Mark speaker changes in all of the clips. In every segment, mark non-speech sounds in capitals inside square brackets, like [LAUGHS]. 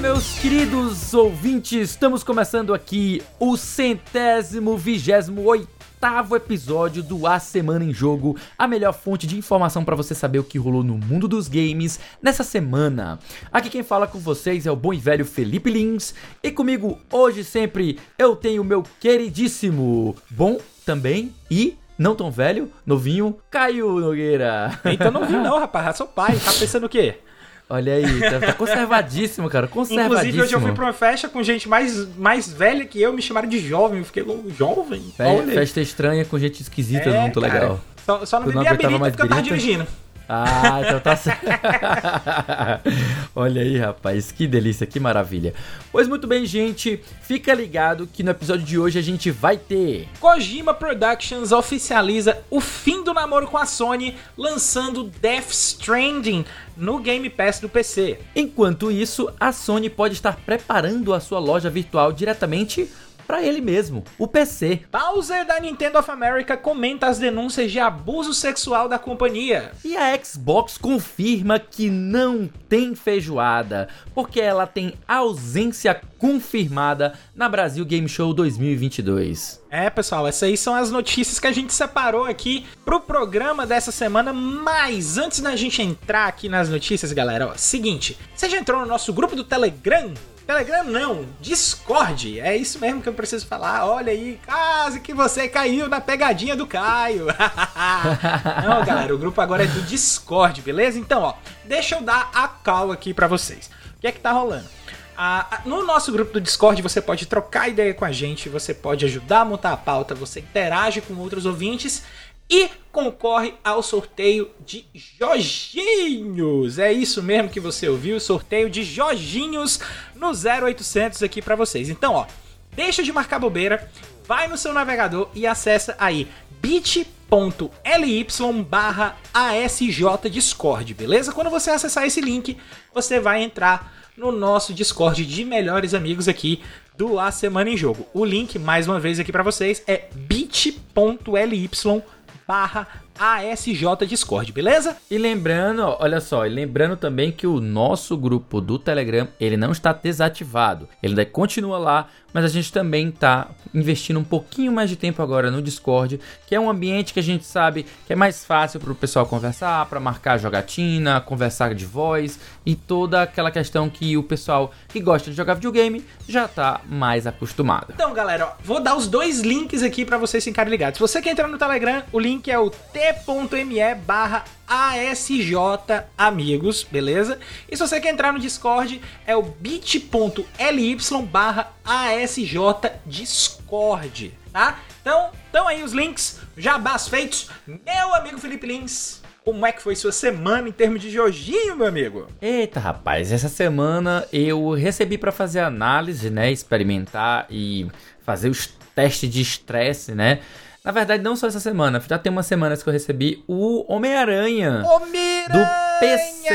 Speaker 1: Meus queridos ouvintes! Estamos começando aqui o centésimo vigésimo oitavo episódio do A Semana em Jogo, a melhor fonte de informação para você saber o que rolou no mundo dos games nessa semana. Aqui quem fala com vocês é o bom e velho Felipe Lins, e comigo hoje sempre eu tenho meu queridíssimo, bom também e não tão velho, novinho, Caio Nogueira.
Speaker 2: Então novinho não, rapaz, já sou pai, tá pensando o quê?
Speaker 1: Olha aí, tá, tá conservadíssimo, cara, conservadíssimo.
Speaker 2: Inclusive, hoje eu fui pra uma festa com gente mais, mais velha que eu, me chamaram de jovem. Eu fiquei louco, jovem?
Speaker 1: Fe- festa estranha com gente esquisita,
Speaker 2: É,
Speaker 1: muito
Speaker 2: cara.
Speaker 1: legal.
Speaker 2: Só, só não
Speaker 1: não
Speaker 2: bebi a birita porque eu tava dirigindo.
Speaker 1: Ah, então tá certo. [LAUGHS] Olha aí, rapaz, que delícia, que maravilha. Pois muito bem, gente, fica ligado que no episódio de hoje a gente vai ter
Speaker 2: Kojima Productions oficializa o fim do namoro com a Sony, lançando Death Stranding no Game Pass do PC.
Speaker 1: Enquanto isso, a Sony pode estar preparando a sua loja virtual diretamente para ele mesmo, o PC.
Speaker 2: Bowser da Nintendo of America comenta as denúncias de abuso sexual da companhia.
Speaker 1: E a Xbox confirma que não tem feijoada, porque ela tem ausência confirmada na Brasil Game Show 2022.
Speaker 2: É, pessoal, essas aí são as notícias que a gente separou aqui pro programa dessa semana. Mas antes da gente entrar aqui nas notícias, galera, ó, seguinte: você já entrou no nosso grupo do Telegram? Telegram não, Discord. É isso mesmo que eu preciso falar. Olha aí, quase que você caiu na pegadinha do Caio. [LAUGHS] não, galera, o grupo agora é do Discord, beleza? Então, ó, deixa eu dar a call aqui pra vocês. O que é que tá rolando? Ah, no nosso grupo do Discord você pode trocar ideia com a gente, você pode ajudar a montar a pauta, você interage com outros ouvintes e concorre ao sorteio de Jorginhos. É isso mesmo que você ouviu, sorteio de Jorginhos no 0800 aqui pra vocês. Então, ó, deixa de marcar bobeira, vai no seu navegador e acessa aí bit.ly barra ASJ Discord, beleza? Quando você acessar esse link, você vai entrar no nosso Discord de melhores amigos aqui do A Semana em Jogo. O link, mais uma vez aqui pra vocês, é bit.ly barra ASJ Discord, beleza?
Speaker 1: E lembrando, olha só, e lembrando também que o nosso grupo do Telegram, ele não está desativado. Ele ainda continua lá, mas a gente também está investindo um pouquinho mais de tempo agora no Discord, que é um ambiente que a gente sabe que é mais fácil para o pessoal conversar, para marcar jogatina, conversar de voz e toda aquela questão que o pessoal que gosta de jogar videogame já está mais acostumado.
Speaker 2: Então, galera, ó, vou dar os dois links aqui pra vocês ficarem ligados. Se você quer entrar no Telegram, o link é o t.me barra ASJ Amigos, beleza? E se você quer entrar no Discord, é o bit.ly barra ASJ Discord, tá? Então, estão aí os links, jabás feitos. Meu amigo Felipe Lins, como é que foi sua semana em termos de Jorginho, meu amigo?
Speaker 1: Eita, rapaz, essa semana eu recebi para fazer análise, né, experimentar e fazer os testes de estresse, né? Na verdade, não só essa semana, já tem umas semanas que eu recebi o Homem-Aranha
Speaker 2: Ô,
Speaker 1: do! PC,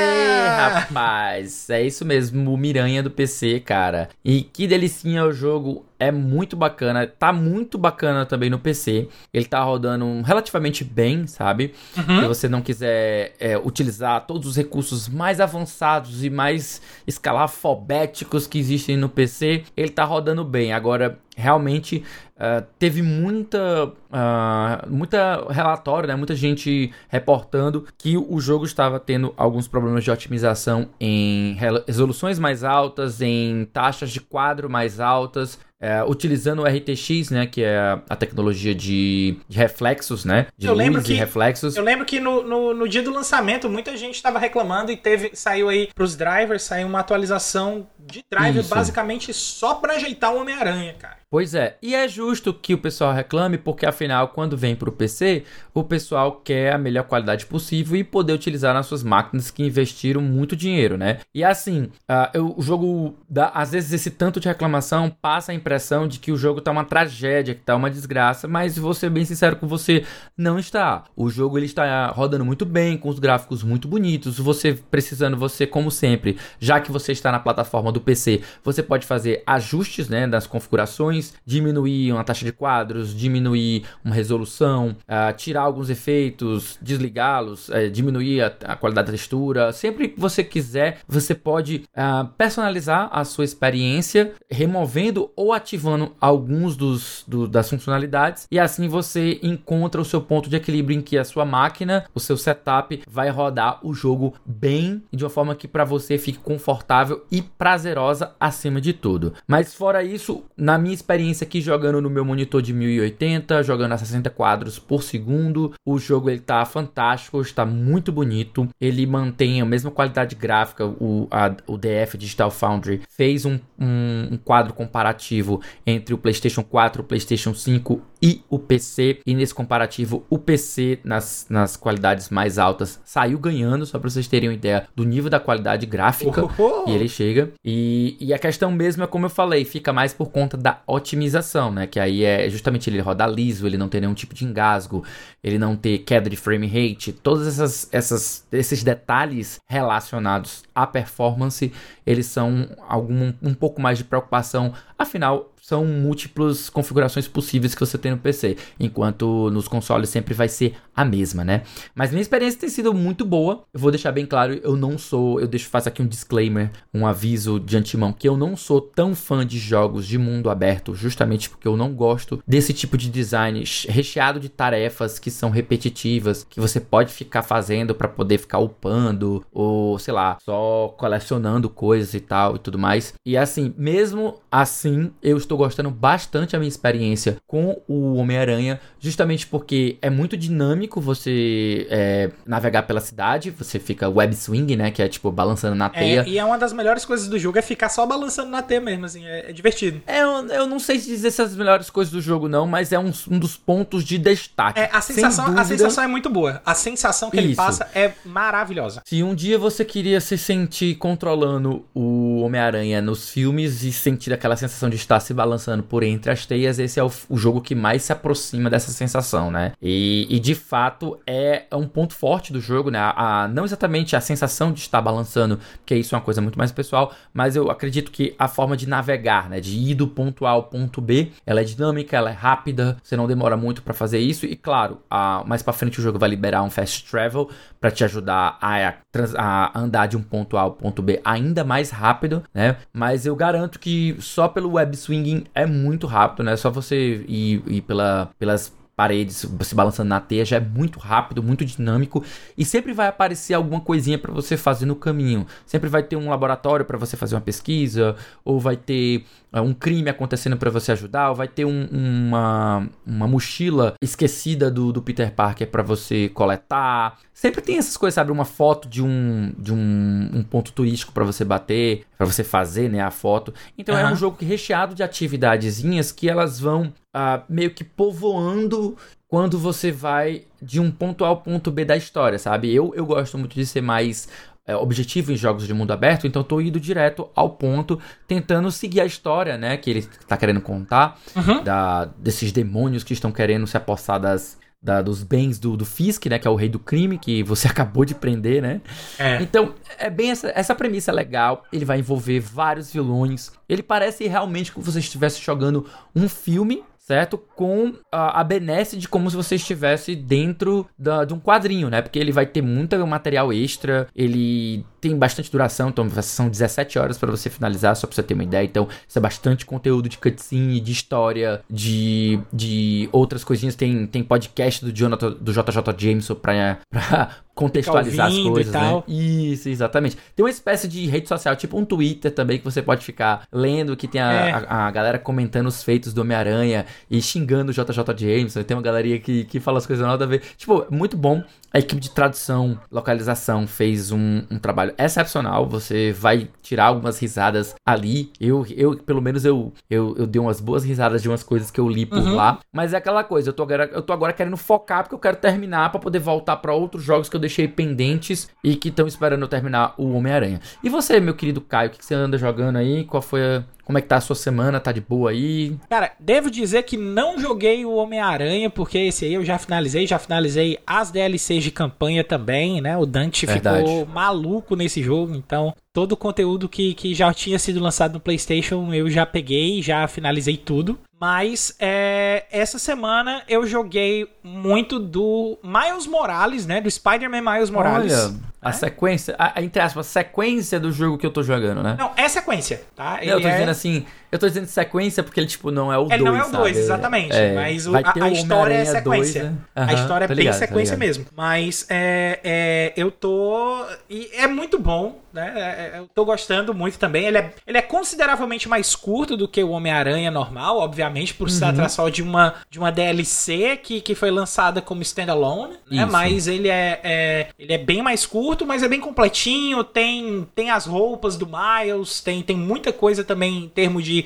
Speaker 1: rapaz. É isso mesmo, o Miranha do PC, cara. E que delicinha o jogo, é muito bacana. Tá muito bacana também no PC. Ele tá rodando relativamente bem, sabe? Se você não quiser é, utilizar todos os recursos mais avançados e mais escalafobéticos que existem no PC, ele tá rodando bem. Agora, realmente ah, teve muita ah, muita relatório, né? Muita gente reportando que o jogo estava tendo alguns problemas de otimização em resoluções mais altas, em taxas de quadro mais altas. Eh, utilizando o RTX, né, que é a- tecnologia de, de reflexos, né, de
Speaker 2: Eu lembro
Speaker 1: e
Speaker 2: que-
Speaker 1: reflexos.
Speaker 2: Eu lembro que no, no, no dia do lançamento muita gente estava reclamando e teve saiu aí pros drivers, saiu uma atualização de driver
Speaker 1: Isso.
Speaker 2: basicamente só pra ajeitar o Homem-Aranha, cara.
Speaker 1: Pois é, e é justo que o pessoal reclame, porque afinal, quando vem para o PC, o pessoal quer a melhor qualidade possível e poder utilizar nas suas máquinas que investiram muito dinheiro, né? E assim, ah, eu- o jogo, dá, às vezes esse tanto de reclamação passa a impressão de que o jogo tá uma tragédia, que tá uma desgraça, mas vou ser bem sincero com você, não está. O jogo ele está rodando muito bem, com os gráficos muito bonitos, você precisando, você como sempre, já que você está na plataforma do PC, você pode fazer ajustes, né, das configurações, diminuir uma taxa de quadros, diminuir uma resolução, uh, tirar alguns efeitos, desligá-los, uh, diminuir a, a, qualidade da textura. Sempre que você quiser, você pode uh, personalizar a sua experiência, removendo ou ativando alguns dos, do, das funcionalidades, e assim você encontra o seu ponto de equilíbrio em que a sua máquina, o seu setup, vai rodar o jogo bem de uma forma que para você fique confortável e prazerosa acima de tudo. Mas fora isso, na minha experiência aqui jogando no meu monitor de 1080, jogando a 60 quadros por segundo, o jogo ele tá fantástico, está muito bonito, ele mantém a mesma qualidade gráfica, o, a, o DF Digital Foundry fez um, um, um quadro comparativo entre o PlayStation 4, o PlayStation 5 e o PC. E nesse comparativo, o PC, nas, nas qualidades mais altas, saiu ganhando, só para vocês terem uma ideia do nível da qualidade gráfica. Oh, E ele chega. E, e a questão mesmo é como eu falei, fica mais por conta da otimização, né? Que aí é justamente ele roda liso, ele não tem nenhum tipo de engasgo, ele não ter queda de frame rate, todos essas, essas, esses detalhes relacionados à performance, eles são algum um pouco mais de preocupação. Afinal, são múltiplas configurações possíveis que você tem no PC, enquanto nos consoles sempre vai ser a mesma, né? Mas minha experiência tem sido muito boa. Eu vou deixar bem claro, eu não sou, eu deixo faço aqui um disclaimer, um aviso de antemão que eu não sou tão fã de jogos de mundo aberto, justamente porque eu não gosto desse tipo de design recheado de tarefas que são repetitivas, que você pode ficar fazendo para poder ficar upando ou, sei lá, só colecionando coisas e tal e tudo mais. E assim, mesmo assim, eu estou gostando bastante a minha experiência com o Homem-Aranha, justamente porque é muito dinâmico você é, navegar pela cidade, você fica web swing, né, que é tipo balançando na teia.
Speaker 2: É, e é uma das melhores coisas do jogo é ficar só balançando na teia mesmo, assim, é, é divertido.
Speaker 1: É, eu, eu, não sei se dizer essas melhores coisas do jogo não, mas é um, um dos pontos de destaque.
Speaker 2: É, a sensação, a sensação é muito boa. A sensação que Isso. ele passa é maravilhosa.
Speaker 1: Se um dia você queria se sentir controlando o Homem-Aranha nos filmes e sentir aquela sensação de estar se balançando por entre as teias, esse é o, o jogo que mais se aproxima dessa sensação, né? E, e, de fato é um ponto forte do jogo, né? A, a, não exatamente a sensação de estar balançando, porque isso é uma coisa muito mais pessoal, mas eu acredito que a forma de navegar, né? De ir do ponto A ao ponto B, ela é dinâmica, ela é rápida, você não demora muito para fazer isso, e claro, a, mais para frente o jogo vai liberar um fast travel para te ajudar a, a, andar de um ponto A ao ponto B ainda mais rápido, né? Mas eu garanto que só pelo web swinging é muito rápido, né? Só você ir, ir pela, pelas paredes se balançando na teia já é muito rápido, muito dinâmico e sempre vai aparecer alguma coisinha para você fazer no caminho. Sempre vai ter um laboratório para você fazer uma pesquisa, ou vai ter um crime acontecendo para você ajudar, ou vai ter um, uma, uma mochila esquecida do, do Peter Parker para você coletar. Sempre tem essas coisas, sabe? Uma foto de um, de um, um ponto turístico para você bater, para você fazer né, a foto. Então uhum. é um jogo recheado de atividadezinhas que elas vão uh, meio que povoando quando você vai de um ponto A ao ponto B da história, sabe? Eu, eu gosto muito de ser mais é, objetivo em jogos de mundo aberto, então tô indo direto ao ponto, tentando seguir a história, né, que ele tá querendo contar, uhum. da, desses demônios que estão querendo se apossar das, da, dos bens do, do Fisk, né? Que é o rei do crime, que você [LAUGHS] acabou de prender, né? É. Então, é bem essa, essa premissa é legal. Ele vai envolver vários vilões. Ele parece realmente que você estivesse jogando um filme certo? Com a, a benesse de como se você estivesse dentro da, de um quadrinho, né? Porque ele vai ter muito material extra, ele tem bastante duração, então são 17 horas para você finalizar, só pra você ter uma ideia. Então, isso é bastante conteúdo de cutscene, de história, de, de outras coisinhas. Tem, tem podcast do, Jonathan, do JJ Jameson pra, pra [LAUGHS] contextualizar as coisas, né? Isso, exatamente. Tem uma espécie de rede social, tipo um Twitter também, que você pode ficar lendo, que tem a, é. a, a, galera comentando os feitos do Homem-Aranha e xingando o JJ Jameson. Tem uma galeria que, que fala as coisas nada a ver. Tipo, muito bom. A equipe de tradução, localização fez um, um trabalho excepcional. Você vai tirar algumas risadas ali. Eu, eu pelo menos, eu, eu, eu dei umas boas risadas de umas coisas que eu li por uhum. lá. Mas é aquela coisa, eu tô, agora, eu tô agora querendo focar porque eu quero terminar para poder voltar para outros jogos que eu deixei pendentes e que estão esperando eu terminar o Homem-Aranha. E você, meu querido Caio, o que você anda jogando aí? Qual foi a como é que tá a sua semana? Tá de boa aí?
Speaker 2: Cara, devo dizer que não joguei o Homem-Aranha, porque esse aí eu já finalizei, já finalizei as DLCs de campanha também, né? O Dante Verdade. ficou maluco nesse jogo, então todo o conteúdo que, que já tinha sido lançado no PlayStation eu já peguei, já finalizei tudo. Mas é, essa semana eu joguei muito do Miles Morales, né? Do Spider-Man Miles Morales.
Speaker 1: Olha, a é? sequência, a, entre aspas, a sequência do jogo que eu tô jogando, né?
Speaker 2: Não, é sequência, tá?
Speaker 1: Ele eu tô é... dizendo assim, eu tô dizendo sequência porque ele, tipo, não é o 2,
Speaker 2: Ele dois, não é o 2, exatamente. É, mas o, a, a história é sequência. Dois, né? uhum, a história é bem ligado, sequência mesmo. Mas é, é, eu tô... E é muito bom, né? É, é, eu tô gostando muito também. Ele é, ele é consideravelmente mais curto do que o Homem-Aranha normal, obviamente, por uhum. se tratar só de uma, de uma DLC que, que foi lançada como standalone, né? Mas ele é, é, ele é bem mais curto, mas é bem completinho. Tem, tem as roupas do Miles, tem, tem muita coisa também em termos de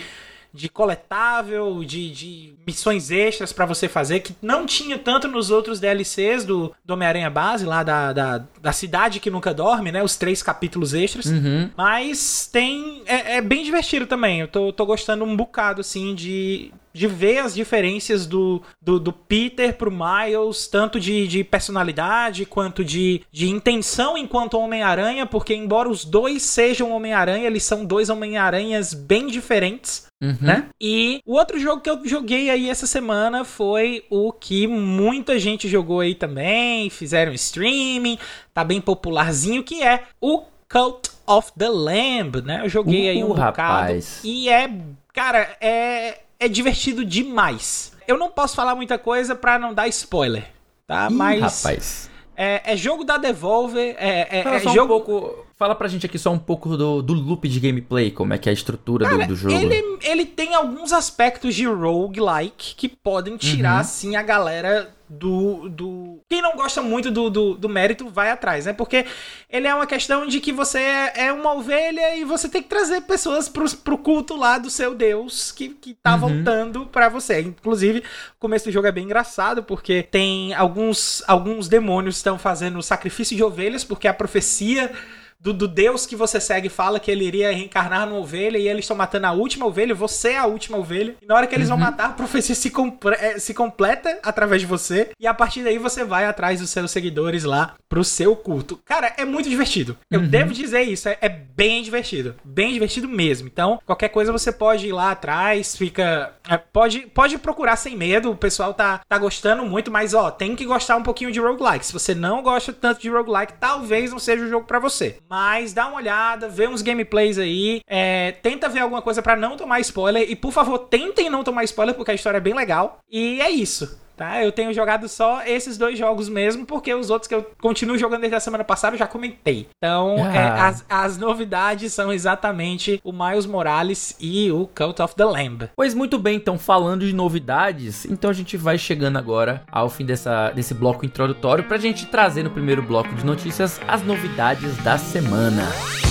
Speaker 2: de coletável, de, de missões extras para você fazer, que não tinha tanto nos outros DLCs do, do Homem-Aranha Base, lá da, da, da, Cidade que Nunca Dorme, né? Os três capítulos extras.
Speaker 1: Uhum.
Speaker 2: Mas tem. É, é, bem divertido também. Eu tô, tô gostando um bocado, assim, de de ver as diferenças do, do, do, Peter pro Miles, tanto de, de personalidade quanto de, de intenção enquanto Homem-Aranha, porque embora os dois sejam Homem-Aranha, eles são dois Homem-Aranhas bem diferentes. Uhum. Né? E o outro jogo que eu joguei aí essa semana foi o que muita gente jogou aí também, fizeram streaming, tá bem popularzinho, que é o Cult of the Lamb, né? Eu joguei uh, aí um bocado rapaz. e é, cara, é é divertido demais. Eu não posso falar muita coisa para não dar spoiler, tá?
Speaker 1: Ih, Mas rapaz.
Speaker 2: É, é, jogo da Devolver, é, é,
Speaker 1: é
Speaker 2: jogo...
Speaker 1: Um pouco, fala pra gente aqui só um pouco do, do loop de gameplay, como é que é a estrutura Cara, do, do, jogo.
Speaker 2: Ele, ele tem alguns aspectos de roguelike que podem tirar, uhum. assim, a galera do, do. Quem não gosta muito do, do, do, mérito vai atrás, né? Porque ele é uma questão de que você é, é uma ovelha e você tem que trazer pessoas pro, pro culto lá do seu Deus que, que tá uhum. voltando para você. Inclusive, o começo do jogo é bem engraçado porque tem alguns, alguns demônios estão fazendo sacrifício de ovelhas porque a profecia do, do, Deus que você segue fala que ele iria reencarnar numa ovelha e eles estão matando a última ovelha, você é a última ovelha. E na hora que eles uhum. vão matar, a profecia se, eh, se completa através de você. E a partir daí você vai atrás dos seus seguidores lá pro seu culto. Cara, é muito divertido. Eu uhum. devo dizer isso, é, é, bem divertido. Bem divertido mesmo. Então, qualquer coisa você pode ir lá atrás, fica. É, pode, pode procurar sem medo. O pessoal tá, tá gostando muito, mas ó, tem que gostar um pouquinho de roguelike. Se você não gosta tanto de roguelike, talvez não seja o jogo para você. Mas dá uma olhada, vê uns gameplays aí, é, tenta ver alguma coisa para não tomar spoiler. E por favor, tentem não tomar spoiler, porque a história é bem legal. E é isso tá? Eu tenho jogado só esses dois jogos mesmo, porque os outros que eu continuo jogando desde a semana passada eu já comentei. Então, ah. é, as, as novidades são exatamente o Miles Morales e o Cult of the Lamb.
Speaker 1: Pois muito bem, então falando de novidades, então a gente vai chegando agora ao fim dessa, desse bloco introdutório pra gente trazer no primeiro bloco de notícias as novidades da semana. Muito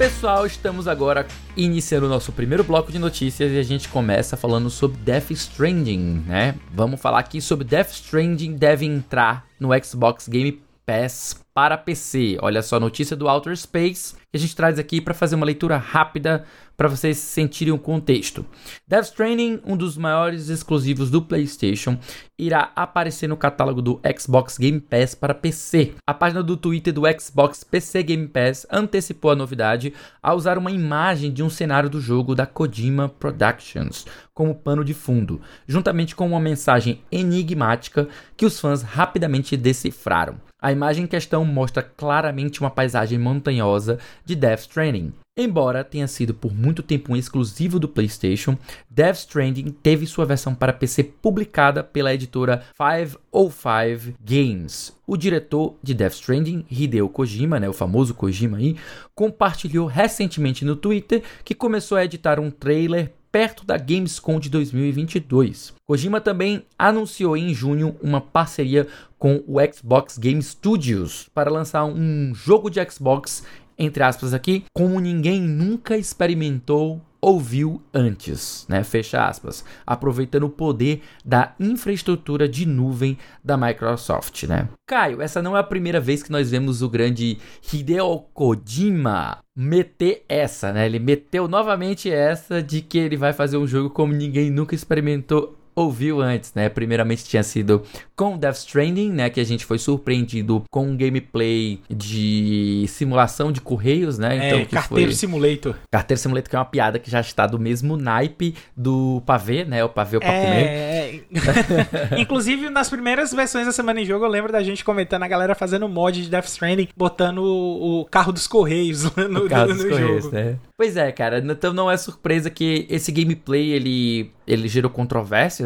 Speaker 1: pessoal, estamos agora iniciando o nosso primeiro bloco de notícias e a gente começa falando sobre Death Stranding, né? Vamos falar aqui sobre Death Stranding deve entrar no Xbox Game Pass para PC. Olha só a notícia do Outer Space que a gente traz aqui para fazer uma leitura rápida para vocês sentirem o contexto. Death Stranding, um dos maiores exclusivos do PlayStation, irá aparecer no catálogo do Xbox Game Pass para PC. A página do Twitter do Xbox PC Game Pass antecipou a novidade ao usar uma imagem de um cenário do jogo da Kojima Productions como pano de fundo, juntamente com uma mensagem enigmática que os fãs rapidamente decifraram. A imagem em questão mostra claramente uma paisagem montanhosa de Death Stranding. Embora tenha sido por muito tempo um exclusivo do PlayStation, Death Stranding teve sua versão para PC publicada pela editora 505 Games. O diretor de Death Stranding, Hideo Kojima, né, o famoso Kojima aí, compartilhou recentemente no Twitter que começou a editar um trailer perto da Gamescom de 2022. Kojima também anunciou em junho uma parceria com o Xbox Game Studios para lançar um jogo de Xbox entre aspas aqui, como ninguém nunca experimentou ouviu antes, né? Fecha aspas. Aproveitando o poder da infraestrutura de nuvem da Microsoft, né? Caio, essa não é a primeira vez que nós vemos o grande Hideo Kojima meter essa, né? Ele meteu novamente essa de que ele vai fazer um jogo como ninguém nunca experimentou ouviu antes, né? Primeiramente tinha sido com Death Stranding, né? Que a gente foi surpreendido com um gameplay de simulação de correios, né?
Speaker 2: Então, é, Carteiro
Speaker 1: foi...
Speaker 2: Simulator.
Speaker 1: Carteiro Simulator, que é uma piada que já está do mesmo naipe do pavê, né? O pavê pra
Speaker 2: é... É. [LAUGHS] Inclusive, nas primeiras versões da semana em jogo, eu lembro da gente comentando a galera fazendo mod de Death Stranding, botando o, o carro dos correios [LAUGHS] no,
Speaker 1: o carro no, dos no correios, jogo. Né? Pois é, cara. Então não é surpresa que esse gameplay, ele ele gerou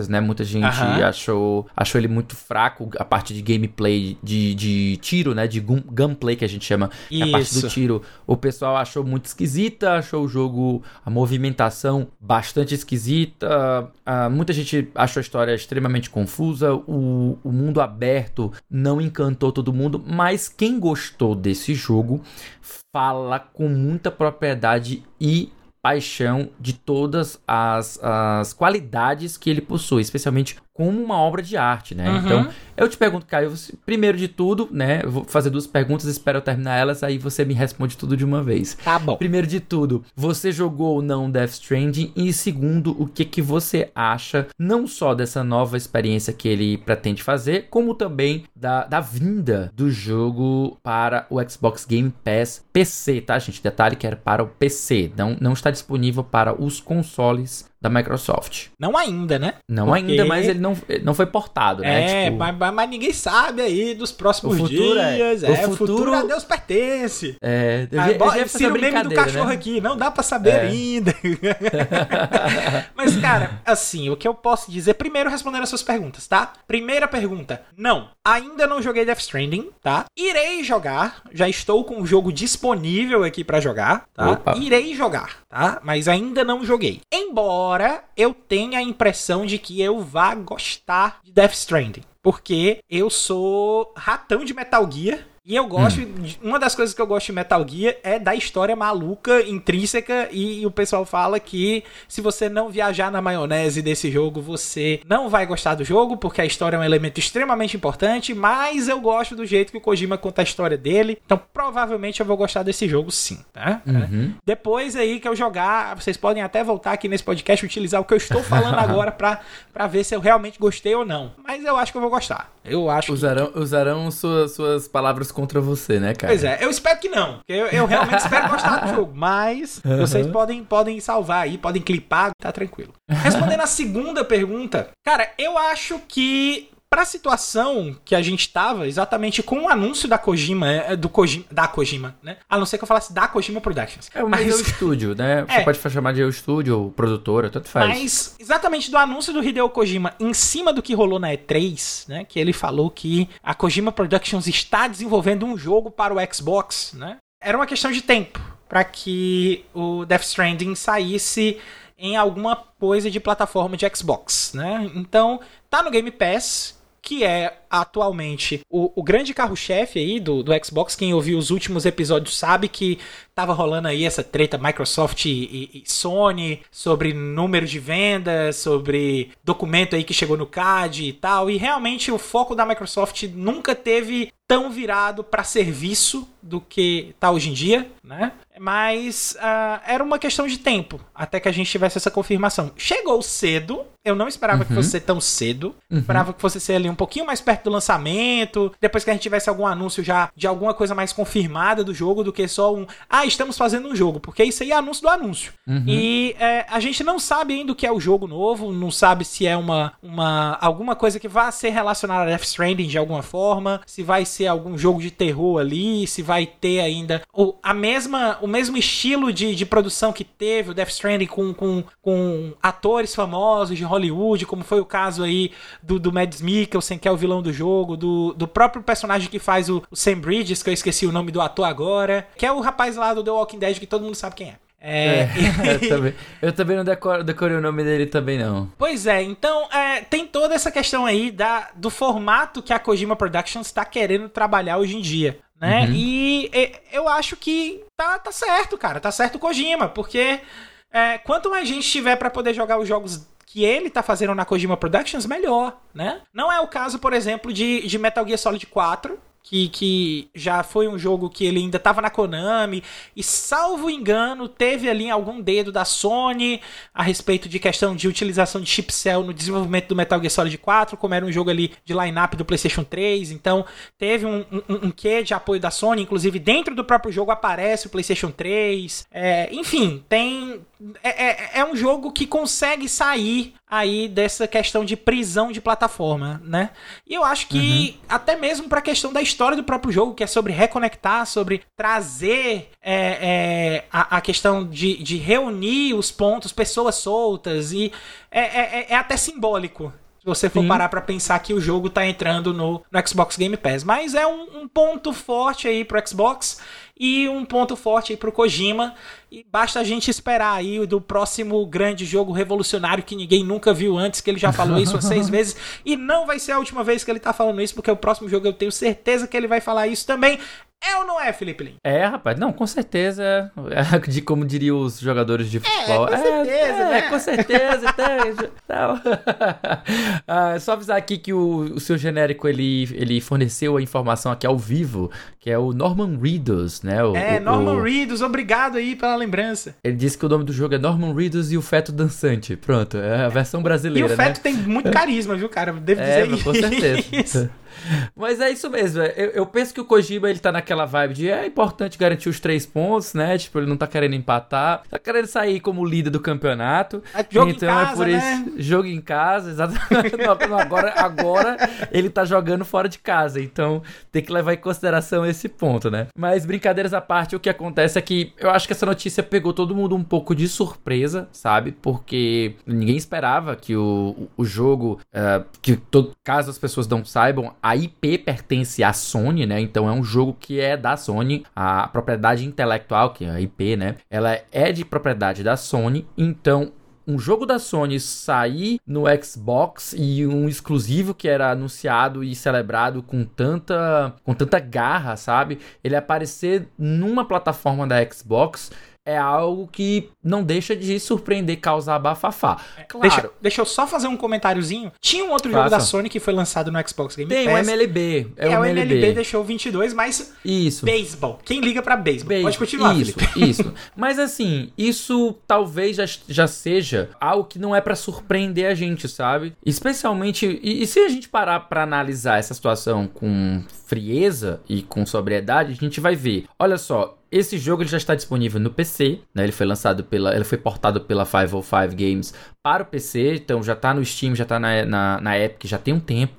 Speaker 1: né? Muita gente achou, achou ele muito fraco, a parte de gameplay de, de tiro, né? De gunplay que a gente chama, a parte do tiro. O pessoal achou muito esquisita, achou o jogo, a movimentação bastante esquisita. Uh, muita gente achou a história extremamente confusa. O, o mundo aberto não encantou todo mundo, mas quem gostou desse jogo fala com muita propriedade e paixão de todas as, as qualidades que ele possui, especialmente como uma obra de arte, né? Uhum. Então, eu te pergunto, Caio, você, primeiro de tudo, né? Eu vou fazer duas perguntas, espero eu terminar elas, aí você me responde tudo de uma vez.
Speaker 2: Tá bom.
Speaker 1: Primeiro de tudo, você jogou ou não Death Stranding? E segundo, o que que você acha, não só dessa nova experiência que ele pretende fazer, como também da, da vinda do jogo para o Xbox Game Pass PC, tá, gente? Detalhe que era para o PC, não, não está disponível para os consoles da Microsoft.
Speaker 2: Não ainda, né?
Speaker 1: Não Porque... ainda, mas ele não, não foi portado,
Speaker 2: né? É, tipo... mas, mas, ninguém sabe aí dos próximos é- dias. É, é o futuro... futuro a Deus pertence.
Speaker 1: É,
Speaker 2: eu, ah, eu já o meme do cachorro né? aqui, não dá para saber é. ainda. [LAUGHS] mas, cara, assim, o que eu posso dizer, primeiro respondendo as suas perguntas, tá? Primeira pergunta, não, ainda não joguei Death Stranding, tá? Irei jogar, já estou com o jogo disponível aqui para jogar, tá? Opa. Irei jogar, tá? Mas ainda não joguei. Embora embora eu tenha a impressão de que eu vá gostar de Death Stranding. Porque eu sou ratão de Metal Gear e eu gosto. Hum. Uma das coisas que eu gosto de Metal Gear é da história maluca, intrínseca, e, e, o pessoal fala que se você não viajar na maionese desse jogo, você não vai gostar do jogo, porque a história é um elemento extremamente importante. Mas eu gosto do jeito que o Kojima conta a história dele. Então provavelmente eu vou gostar desse jogo sim, tá? Uhum. Depois aí que eu jogar, vocês podem até voltar aqui nesse podcast utilizar o que eu estou falando [LAUGHS] agora pra, pra ver se eu realmente gostei ou não. Mas eu acho que eu vou gostar. Eu acho
Speaker 1: usarão, que... Usarão suas, suas palavras contra você, né, cara?
Speaker 2: Pois é, eu espero que não. Eu, eu realmente espero gostar do jogo. Mas [LAUGHS] uhum. vocês podem, podem salvar aí, podem clipar, tá tranquilo. Respondendo a segunda pergunta, cara, eu acho que pra situação que a gente tava, exatamente com o anúncio da Kojima, é, do Kojima, da Kojima, né? A não ser que eu falasse da Kojima Productions.
Speaker 1: É, mas, mas... é o estúdio, né? [LAUGHS] Você é. pode chamar de o estúdio, produtora, tanto faz.
Speaker 2: Mas, exatamente do anúncio do Hideo Kojima em cima do que rolou na E3, né? Que ele falou que a Kojima Productions está desenvolvendo um jogo para o Xbox, né? Era uma questão de tempo para que o Death Stranding saísse em alguma coisa de plataforma de Xbox, né? Então, tá no Game Pass, que é atualmente o, o grande carro-chefe aí do, do Xbox. Quem ouviu os últimos episódios sabe que tava rolando aí essa treta Microsoft e, e, e, Sony sobre número de vendas, sobre documento aí que chegou no CAD e tal. E realmente o foco da Microsoft nunca teve tão virado para serviço do que tá hoje em dia, né? Mas uh, era uma questão de tempo até que a gente tivesse essa confirmação. Chegou cedo, eu não esperava uhum. que fosse ser tão cedo. Uhum. Esperava que fosse ser ali um pouquinho mais perto do lançamento, depois que a gente tivesse algum anúncio já de alguma coisa mais confirmada do jogo do que só um, ah, estamos fazendo um jogo, porque isso aí é anúncio do anúncio. Uhum. E é, a gente não sabe ainda o que é o jogo novo, não sabe se é uma, uma alguma coisa que vai ser relacionada a Death Stranding de alguma forma, se vai ser algum jogo de terror ali, se vai ter ainda o, a mesma o mesmo estilo de, de produção que teve o Death Stranding com, com, com atores famosos de Hollywood, como foi o caso aí do, do Mads Mikkelsen, que é o vilão do jogo, do, do próprio personagem que faz o, o Sam Bridges, que eu esqueci o nome do ator agora, que é o rapaz lá do The Walking Dead que todo mundo sabe quem é.
Speaker 1: É, é [LAUGHS] eu, também, eu também não decoro, decorei o nome dele também, não.
Speaker 2: Pois é, então é, tem toda essa questão aí da, do formato que a Kojima Productions está querendo trabalhar hoje em dia né? Uhum. E, e, eu acho que tá, tá certo, cara. Tá certo o Kojima, porque é, quanto mais gente tiver para poder jogar os jogos que ele tá fazendo na Kojima Productions, melhor, né? Não é o caso, por exemplo, de, de Metal Gear Solid 4, que, que já foi um jogo que ele ainda estava na Konami. E salvo engano teve ali algum dedo da Sony a respeito de questão de utilização de chip cell no desenvolvimento do Metal Gear Solid 4 como era um jogo ali de line-up do PlayStation 3 então teve um, um, um quê de apoio da Sony. Inclusive dentro do próprio jogo aparece o PlayStation 3 é, enfim tem é, é, é um jogo que consegue sair aí dessa questão de prisão de plataforma, né? E eu acho que uhum. até mesmo para a questão da história do próprio jogo, que é sobre reconectar, sobre trazer é, é, a, a, questão de, de reunir os pontos, pessoas soltas, e é, é, é, é até simbólico se você for Sim. parar para pensar que o jogo tá entrando no, no Xbox Game Pass. Mas é um, um, ponto forte aí pro Xbox e um ponto forte aí pro Kojima. E basta a gente esperar aí do próximo grande jogo revolucionário que ninguém nunca viu antes, que ele já falou isso seis [LAUGHS] vezes. E não vai ser a última vez que ele tá falando isso, porque o próximo jogo eu tenho certeza que ele vai falar isso também. É ou não é, Felipe Lin?
Speaker 1: É, rapaz. Não, com certeza. De como diriam os jogadores de futebol.
Speaker 2: É, com certeza, é,
Speaker 1: né? É, com certeza. Então, [LAUGHS] ah, só avisar aqui que o, o seu genérico, ele, ele forneceu a informação aqui ao vivo, que é o Norman Reedus, né? O,
Speaker 2: é,
Speaker 1: o,
Speaker 2: Norman. Reedus. Obrigado aí pela lembrança.
Speaker 1: Ele disse que o nome do jogo é Norman Reedus e o Feto Dançante. Pronto, é a versão brasileira,
Speaker 2: E o Feto
Speaker 1: né?
Speaker 2: tem muito carisma, viu, cara? Devo
Speaker 1: é,
Speaker 2: dizer
Speaker 1: com [LAUGHS] certeza. Mas é isso mesmo. É, eu, eu, penso que o Kojima ele tá naquela vibe de é importante garantir os três pontos, né? Tipo, ele não tá querendo empatar, tá querendo sair como líder do campeonato.
Speaker 2: É jogo então em casa, é por né?
Speaker 1: isso. Jogo em casa, exatamente. [LAUGHS] não, agora, agora ele tá jogando fora de casa, então tem que levar em consideração esse ponto, né? Mas brincadeiras à parte, o que acontece é que eu acho que essa notícia pegou todo mundo um pouco de surpresa, sabe? Porque ninguém esperava que o, o jogo, uh, que todo, caso as pessoas não saibam, a IP pertence à Sony, né? Então é um jogo que é da Sony, a propriedade intelectual, que é a IP, né? Ela é de propriedade da Sony, então um jogo da Sony sair no Xbox e um exclusivo que era anunciado e celebrado com tanta com tanta garra, sabe? Ele aparecer numa plataforma da Xbox é algo que não deixa de surpreender, causar bafafá.
Speaker 2: É, claro. Deixa, deixa, eu só fazer um comentáriozinho. Tinha um outro Faça. jogo da Sony que foi lançado no Xbox Game
Speaker 1: Tem,
Speaker 2: Pass.
Speaker 1: Tem, o MLB.
Speaker 2: É, é o MLB. MLB deixou 22, mas...
Speaker 1: Isso.
Speaker 2: Beisebol. Quem liga pra beisebol? Pode continuar,
Speaker 1: Isso,
Speaker 2: Felipe. [LAUGHS]
Speaker 1: isso. Mas assim, isso talvez já, já seja algo que não é para surpreender a gente, sabe? Especialmente... E, e se a gente parar para analisar essa situação com frieza e com sobriedade, a gente vai ver. Olha só, esse jogo ele já está disponível no PC, né? Ele foi lançado pela, ele foi portado pela 505 Games para o PC, então já está no Steam, já está na, na, na Epic, já tem um tempo.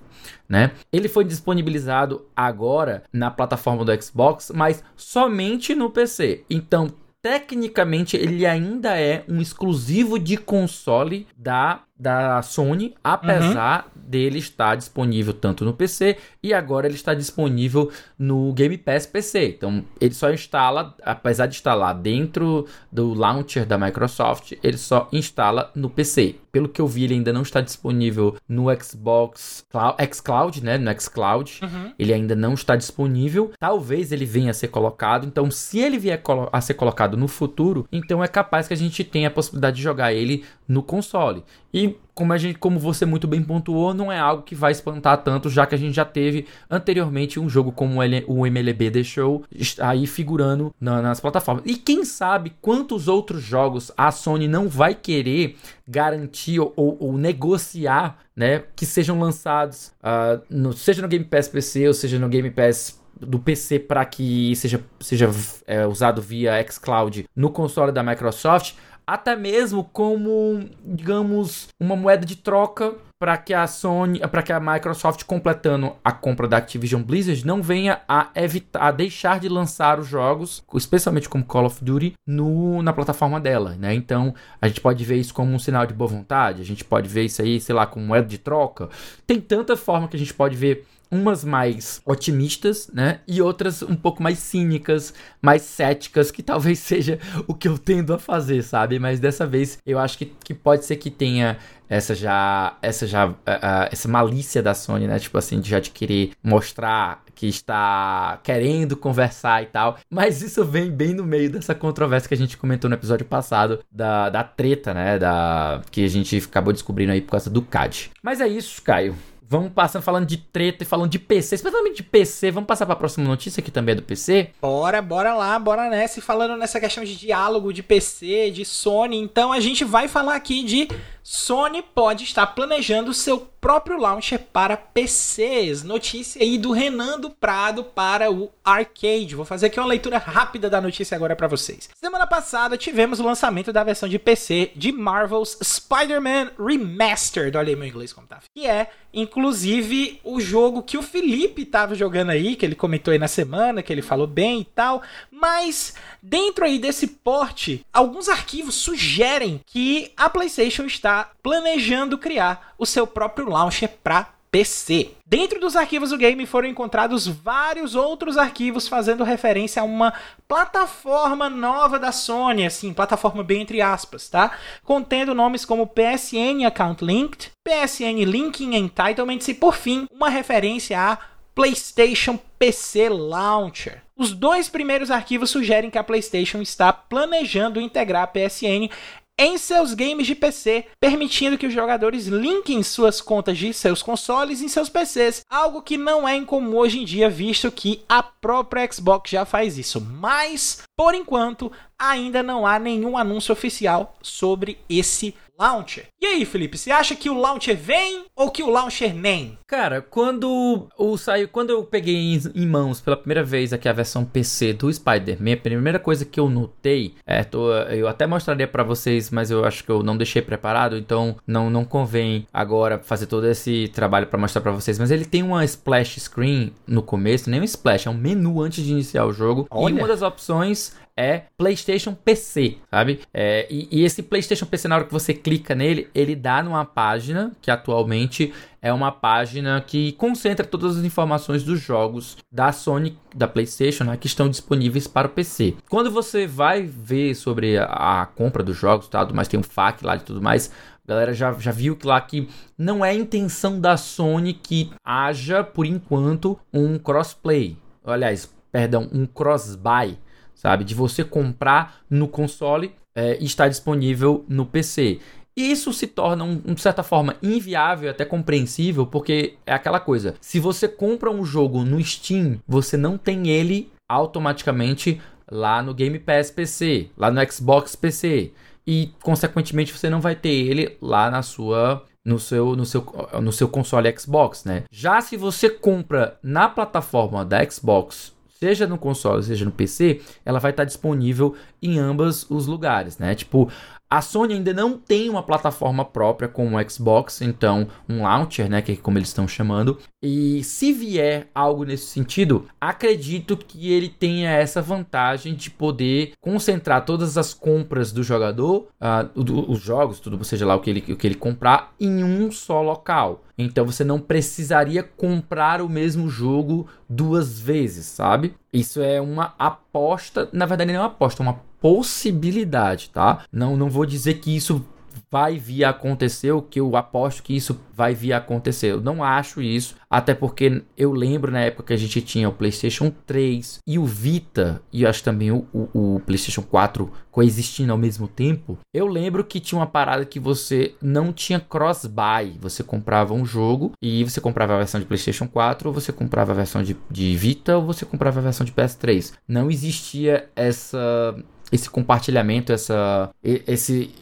Speaker 1: Né? Ele foi disponibilizado agora na plataforma do Xbox, mas somente no PC. Então, tecnicamente, ele ainda é um exclusivo de console da da Sony, apesar uhum. Dele estar disponível tanto no PC e agora ele está disponível no Game Pass PC. Então ele só instala, apesar de instalar dentro do launcher da Microsoft, ele só instala no PC. Pelo que eu vi, ele ainda não está disponível no Xbox xCloud, né? No xCloud, uhum. ele ainda não está disponível. Talvez ele venha a ser colocado. Então, se ele vier a ser colocado no futuro, então é capaz que a gente tenha a possibilidade de jogar ele no console. E como, a gente, como você muito bem pontuou, não é algo que vai espantar tanto, já que a gente já teve anteriormente um jogo como o MLB deixou aí figurando na, nas plataformas. E quem sabe quantos outros jogos a Sony não vai querer garantir ou, ou, ou negociar, né, que sejam lançados, uh, no, seja no Game Pass PC ou seja no Game Pass do PC para que seja, seja é, usado via xCloud no console da Microsoft, até mesmo como, digamos, uma moeda de troca para que a Sony, para que a Microsoft completando a compra da Activision Blizzard não venha a evitar, a deixar de lançar os jogos, especialmente como Call of Duty, no, na plataforma dela, né? Então a gente pode ver isso como um sinal de boa vontade, a gente pode ver isso aí, sei lá, como moeda de troca. Tem tanta forma que a gente pode ver umas mais otimistas, né? E outras um pouco mais cínicas, mais céticas, que talvez [LAUGHS] seja o que eu tendo a fazer, sabe? Mas dessa vez eu acho que, que pode ser que tenha essa já, essa já, uh, uh, essa malícia da Sony, né? Tipo assim, de já de querer mostrar que está querendo conversar e tal. Mas isso vem bem no meio dessa controvérsia que a gente comentou no episódio passado da, da treta, né? Da que a gente acabou descobrindo aí por causa do CAD. Mas é isso, Caio. Vamos passando falando de treta e falando de PC, especialmente de PC. Vamos passar para a próxima notícia que também é do PC?
Speaker 2: Bora, bora lá, bora nessa. E falando nessa questão de diálogo de PC, de Sony, então a gente vai falar aqui de Sony pode estar planejando seu próprio launcher para PCs. Notícia aí do Renan do Prado para o Arcade. Vou fazer aqui uma leitura rápida da notícia agora para vocês. Semana passada tivemos o lançamento da versão de PC de Marvel's Spider-Man Remastered. Olha aí meu inglês como tá. Que é, inclusive, o jogo que o Felipe tava jogando aí, que ele comentou aí na semana, que ele falou bem e tal. Mas dentro aí desse porte, alguns arquivos sugerem que a PlayStation está planejando criar o seu próprio launcher para PC. Dentro dos arquivos do game foram encontrados vários outros arquivos fazendo referência a uma plataforma nova da Sony, assim, plataforma bem entre aspas, tá? Contendo nomes como PSN Account Linked, PSN Linking Entitlements e, por fim, uma referência a PlayStation PC Launcher. Os dois primeiros arquivos sugerem que a PlayStation está planejando integrar a PSN em seus games de PC, permitindo que os jogadores linkem suas contas de seus consoles em seus PCs, algo que não é incomum hoje em dia, visto que a própria Xbox já faz isso. Mas, por enquanto, ainda não há nenhum anúncio oficial sobre esse launcher. E aí, Felipe, você acha que o launcher vem ou que o launcher nem?
Speaker 1: Cara, quando o saiu, quando eu peguei em, em, mãos pela primeira vez aqui a versão PC do Spider-Man, a primeira coisa que eu notei, é, tô, eu até mostraria para vocês, mas eu acho que eu não deixei preparado, então não não convém agora fazer todo esse trabalho para mostrar para vocês, mas ele tem uma splash screen no começo, nem um splash, é um menu antes de iniciar o jogo, Olha. e uma das opções é PlayStation PC, sabe? É, e, e, esse PlayStation PC, na hora que você clica nele, ele dá numa página que atualmente é uma página que concentra todas as informações dos jogos da Sony, da PlayStation, né, que estão disponíveis para o PC. Quando você vai ver sobre a, a compra dos jogos, tá, mas tem um FAQ lá e tudo mais, galera já, já viu que lá que não é intenção da Sony que haja, por enquanto, um crossplay. Aliás, perdão, um cross-buy sabe? De você comprar no console é, e estar disponível no PC. Isso se torna, um, de certa forma, inviável, até compreensível, porque é aquela coisa: se você compra um jogo no Steam, você não tem ele automaticamente lá no Game Pass PC, lá no Xbox PC. E, consequentemente, você não vai ter ele lá na sua no seu, no seu, no seu console Xbox, né? Já se você compra na plataforma da Xbox seja no console, seja no PC, ela vai estar disponível em ambos os lugares, né? Tipo, a Sony ainda não tem uma plataforma própria como o Xbox, então um launcher, né, que é como eles estão chamando. E se vier algo nesse sentido, acredito que ele tenha essa vantagem de poder concentrar todas as compras do jogador, uh, os jogos, tudo, seja lá o que ele, o que ele comprar, em um só local. Então você não precisaria comprar o mesmo jogo duas vezes, sabe? Isso é uma aposta, na verdade não é uma aposta, é uma possibilidade, tá? Não, não vou dizer que isso vai vir a acontecer, o que eu aposto que isso vai vir a acontecer. Eu não acho isso, até porque eu lembro na época que a gente tinha o PlayStation 3 e o Vita, e acho também o, o, o PlayStation 4 coexistindo ao mesmo tempo. Eu lembro que tinha uma parada que você não tinha cross-buy. Você comprava um jogo e você comprava a versão de PlayStation 4, ou você comprava a versão de, de Vita, ou você comprava a versão de PS3. Não existia essa esse compartilhamento, essa, esse,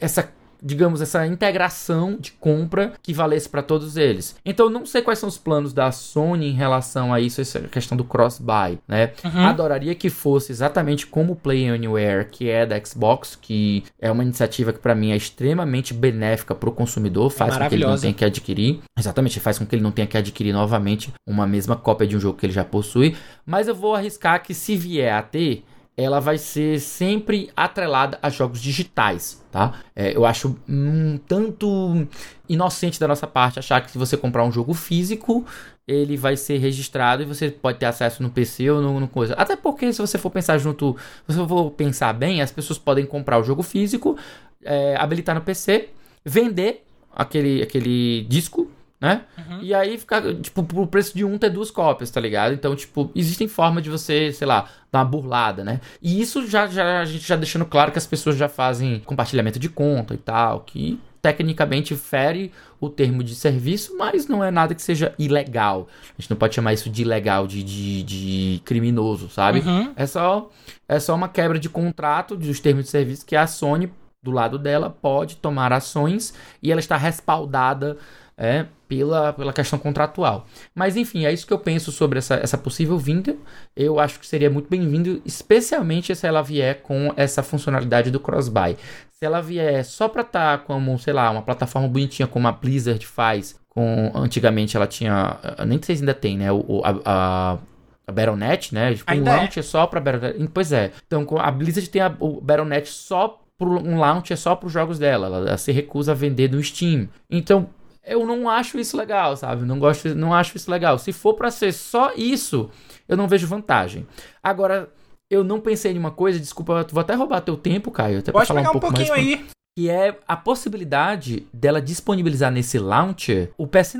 Speaker 1: essa digamos, essa integração de compra que valesse para todos eles. Então, não sei quais são os planos da Sony em relação a isso, essa questão do cross-buy, né? Uhum. Adoraria que fosse exatamente como o Play Anywhere, que é da Xbox, que é uma iniciativa que para mim é extremamente benéfica para o consumidor, faz com que ele não tenha que adquirir, exatamente, faz com que ele não tenha que adquirir novamente uma mesma cópia de um jogo que ele já possui, mas eu vou arriscar que se vier a ter, ela vai ser sempre atrelada a jogos digitais, tá? É, eu acho um tanto inocente da nossa parte achar que se você comprar um jogo físico, ele vai ser registrado e você pode ter acesso no PC ou no, no coisa. Até porque se você for pensar junto, se você for pensar bem, as pessoas podem comprar o jogo físico, é, habilitar no PC vender aquele, aquele disco né? Uhum. E aí ficar, tipo, por preço de um ter duas cópias, tá ligado? Então, tipo, existem formas de você, sei lá, dar uma burlada, né? E isso já, já a gente já deixando claro que as pessoas já fazem compartilhamento de conta e tal, que tecnicamente fere o termo de serviço, mas não é nada que seja ilegal. A gente não pode chamar isso de ilegal, de, de, de criminoso, sabe? Uhum. É, só, é só uma quebra de contrato dos termos de serviço que a Sony, do lado dela, pode tomar ações e ela está respaldada é, pela, pela questão contratual. Mas enfim, é isso que eu penso sobre essa, essa possível vinda. Eu acho que seria muito bem-vindo, especialmente se ela vier com essa funcionalidade do cross-buy. Se ela vier só para estar tá como, sei lá, uma plataforma bonitinha como a Blizzard faz, com antigamente ela tinha, nem sei se ainda tem, né, o, a, a a Battle.net, né? Tipo, um launch é só pra Battle.net. Pois é. Então, a Blizzard tem a, o Battle.net só pro, um launch é só para os jogos dela. Ela, ela, se recusa a vender no Steam. Então, eu não acho isso legal, sabe? Não gosto, não acho isso legal. Se for para ser só isso, eu não vejo vantagem. Agora, eu não pensei em uma coisa, desculpa, vou até roubar teu tempo, Caio, até
Speaker 2: Pode falar um, um pouquinho mais, aí.
Speaker 1: Que é a possibilidade dela disponibilizar nesse launcher o PS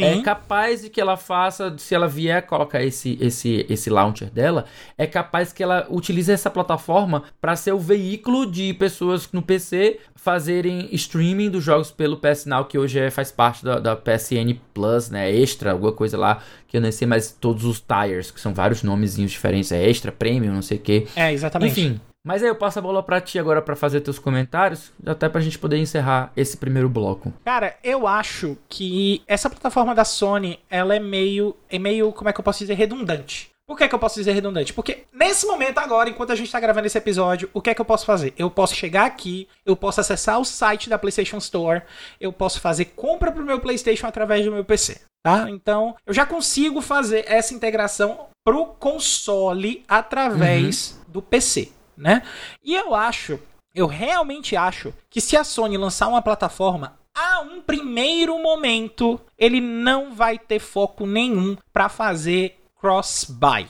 Speaker 1: Now. É capaz de que ela faça, se ela vier colocar esse, esse, esse launcher dela, é capaz que ela utilize essa plataforma para ser o veículo de pessoas no PC fazerem streaming dos jogos pelo PS Now, que hoje é, faz parte da, da PSN Plus, né? Extra, alguma coisa lá, que eu nem sei mais todos os tires, que são vários nomezinhos diferentes, é extra, premium, não sei o que.
Speaker 2: É, exatamente.
Speaker 1: Enfim, mas aí eu passo a bola para ti agora para fazer teus comentários, até pra gente poder encerrar esse primeiro bloco.
Speaker 2: Cara, eu acho que essa plataforma da Sony, ela é meio, é meio, como é que eu posso dizer, redundante. Por que, é que eu posso dizer redundante? Porque nesse momento agora, enquanto a gente tá gravando esse episódio, o que é que eu posso fazer? Eu posso chegar aqui, eu posso acessar o site da PlayStation Store, eu posso fazer compra pro meu PlayStation através do meu PC, tá? Então, eu já consigo fazer essa integração pro console através uhum. do PC né? E eu acho, eu realmente acho que se a Sony lançar uma plataforma a um primeiro momento, ele não vai ter foco nenhum para fazer cross-buy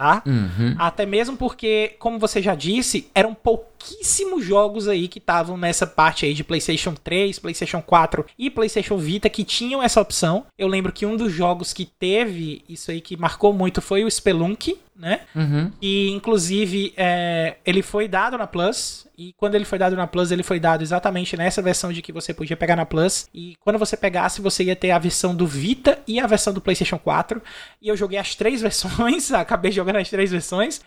Speaker 2: tá? Uhum. Até mesmo porque, como você já disse, eram pouquíssimos jogos aí que estavam nessa parte aí de PlayStation 3, PlayStation 4 e PlayStation Vita que tinham essa opção. Eu lembro que um dos jogos que teve isso aí que marcou muito foi o Spelunk, né? Uhum. E inclusive é, ele foi dado na Plus e quando ele foi dado na Plus, ele foi dado exatamente nessa versão de que você podia pegar na Plus. E quando você pegasse, você ia ter a versão do Vita e a versão do PlayStation 4. E eu joguei as três [LAUGHS] versões, acabei jogando as três versões,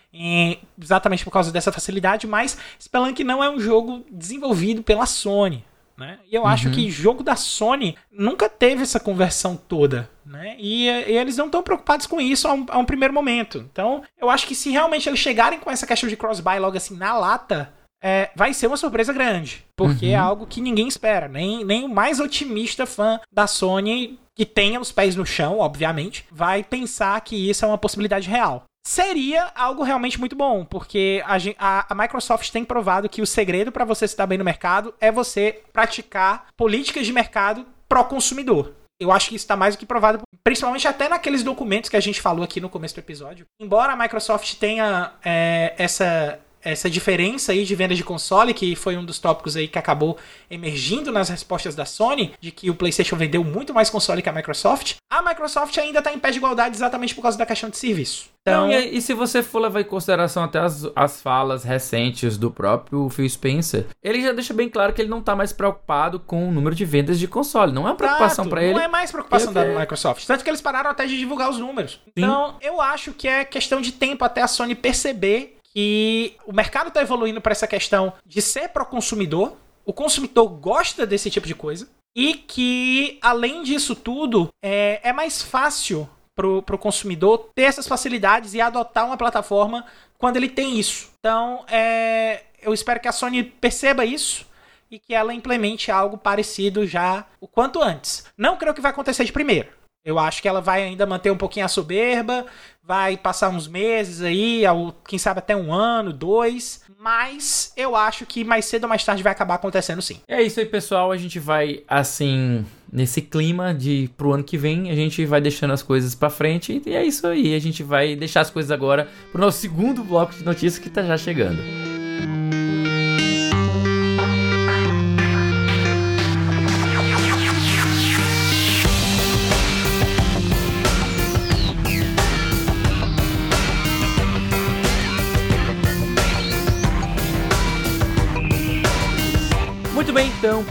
Speaker 2: exatamente por causa dessa facilidade. Mas Spelunk não é um jogo desenvolvido pela Sony. Né? E eu uhum. acho que jogo da Sony nunca teve essa conversão toda. Né? E, e eles não estão preocupados com isso a um, a um, primeiro momento. Então, eu acho que se realmente eles chegarem com essa questão de cross-buy logo assim na lata, é, vai ser uma surpresa grande. Porque é uhum. é algo que ninguém espera. Nem, nem o mais otimista fã da Sony, que tenha os pés no chão, obviamente, vai pensar que isso é uma possibilidade real. Seria algo realmente muito bom, porque a, a, a Microsoft tem provado que o segredo para você se dar bem no mercado é você praticar políticas de mercado pró-consumidor. Eu acho que isso está mais do que provado, principalmente até naqueles documentos que a gente falou aqui no começo do episódio. Embora a Microsoft tenha é, essa, essa diferença aí de venda de console, que foi um dos tópicos aí que acabou emergindo nas respostas da Sony, de que o PlayStation vendeu muito mais console que a Microsoft, a Microsoft ainda está em pé de igualdade exatamente por causa da questão de serviço.
Speaker 1: Então... Não, e, e, se você for levar em consideração até as, as falas recentes do próprio Phil Spencer, ele já deixa bem claro que ele não está mais preocupado com o número de vendas de console. Não é uma preocupação para ele.
Speaker 2: Não é mais preocupação da Microsoft. Tanto que eles pararam até de divulgar os números. Sim. Então, eu acho que é questão de tempo até a Sony perceber que o mercado está evoluindo para essa questão de ser pro consumidor. O consumidor gosta desse tipo de coisa. E que, além disso tudo, é, é mais fácil pro, pro consumidor ter essas facilidades e adotar uma plataforma quando ele tem isso. Então, é, eu espero que a Sony perceba isso e que ela implemente algo parecido já o quanto antes. Não creio que vai acontecer de primeiro. Eu acho que ela vai ainda manter um pouquinho a soberba, vai passar uns meses aí, quem sabe até um ano, dois. Mas eu acho que mais cedo ou mais tarde vai acabar acontecendo sim.
Speaker 1: É isso aí, pessoal. A gente vai, assim, nesse clima de pro ano que vem, a gente vai deixando as coisas para frente. E é isso aí. A gente vai deixar as coisas agora pro nosso segundo bloco de notícias que tá já chegando.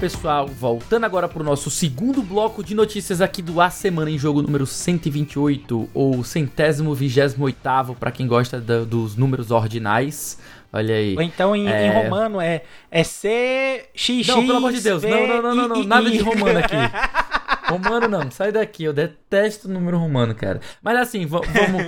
Speaker 1: Pessoal, voltando agora para o nosso segundo bloco de notícias aqui do A Semana em Jogo número 128, ou centésimo vigésimo oitavo, para quem gosta da, dos números ordinais. Olha aí.
Speaker 2: Ou então em, é... em romano é, é C, X,
Speaker 1: Não, pelo amor de Deus, não, não, não, não, não, nada de romano aqui. [LAUGHS] Romano não, sai daqui, eu detesto o número romano, cara. Mas assim, vamos,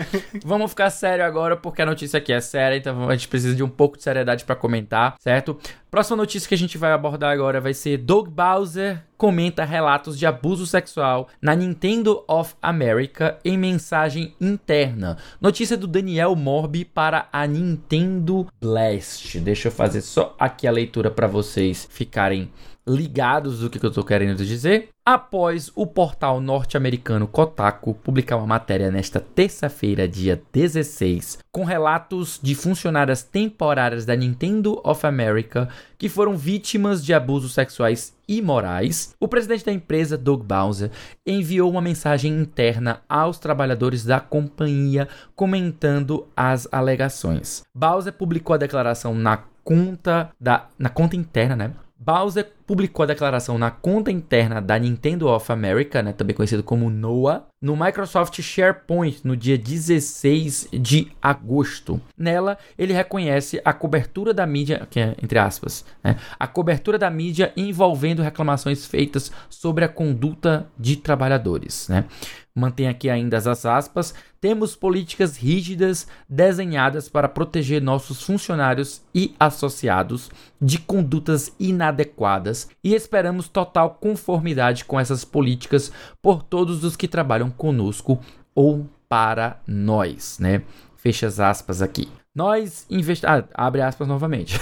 Speaker 1: [LAUGHS] vamos ficar sério agora, porque a notícia aqui é séria, então a gente precisa de um pouco de seriedade para comentar, certo? Próxima notícia que a gente vai abordar agora vai ser Doug Bowser comenta relatos de abuso sexual na Nintendo of America em mensagem interna. Notícia do Daniel Morbi para a Nintendo Blast. Deixa eu fazer só aqui a leitura para vocês ficarem ligados do que eu estou querendo dizer. Após o portal norte-americano Kotaku publicar uma matéria nesta terça-feira, dia 16, com relatos de funcionárias temporárias da Nintendo of America que foram vítimas de abusos sexuais imorais, o presidente da empresa, Doug Bowser, enviou uma mensagem interna aos trabalhadores da companhia comentando as alegações. Bowser publicou a declaração na conta da na conta interna, né, Bowser publicou a declaração na conta interna da Nintendo of America, né, também conhecido como NOAA, no Microsoft SharePoint no dia 16 de agosto. Nela, ele reconhece a cobertura da mídia, que é entre aspas, né, a cobertura da mídia envolvendo reclamações feitas sobre a conduta de trabalhadores. Né. Mantém aqui ainda as aspas. Temos políticas rígidas desenhadas para proteger nossos funcionários e associados de condutas inadequadas e esperamos total conformidade com essas políticas por todos os que trabalham conosco ou para nós, né? Fecha as aspas aqui. Nós investigamos. Ah, abre aspas novamente.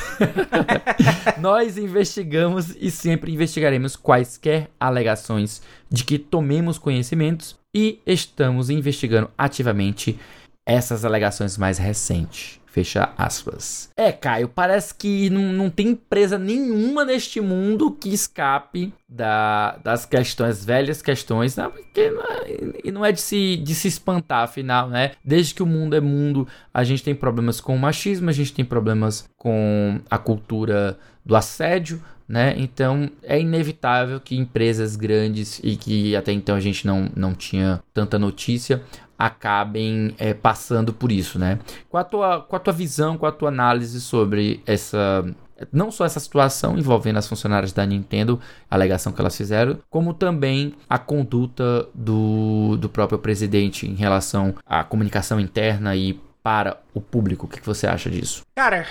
Speaker 1: [LAUGHS] Nós investigamos e sempre investigaremos quaisquer alegações de que tomemos conhecimentos e estamos investigando ativamente essas alegações mais recentes. Fecha aspas. É, Caio, parece que não, não tem empresa nenhuma neste mundo que escape da, das questões, velhas questões, né? Porque não é, não é de, se, de se espantar, afinal, né? Desde que o mundo é mundo, a gente tem problemas com o machismo, a gente tem problemas com a cultura do assédio, né? Então é inevitável que empresas grandes e que até então a gente não, não tinha tanta notícia acabem é, passando por isso, né? Qual a, tua, qual a tua visão, qual a tua análise sobre essa não só essa situação envolvendo as funcionárias da Nintendo, a alegação que elas fizeram, como também a conduta do, do próprio presidente em relação à comunicação interna e para o público. O que você acha disso?
Speaker 2: Cara,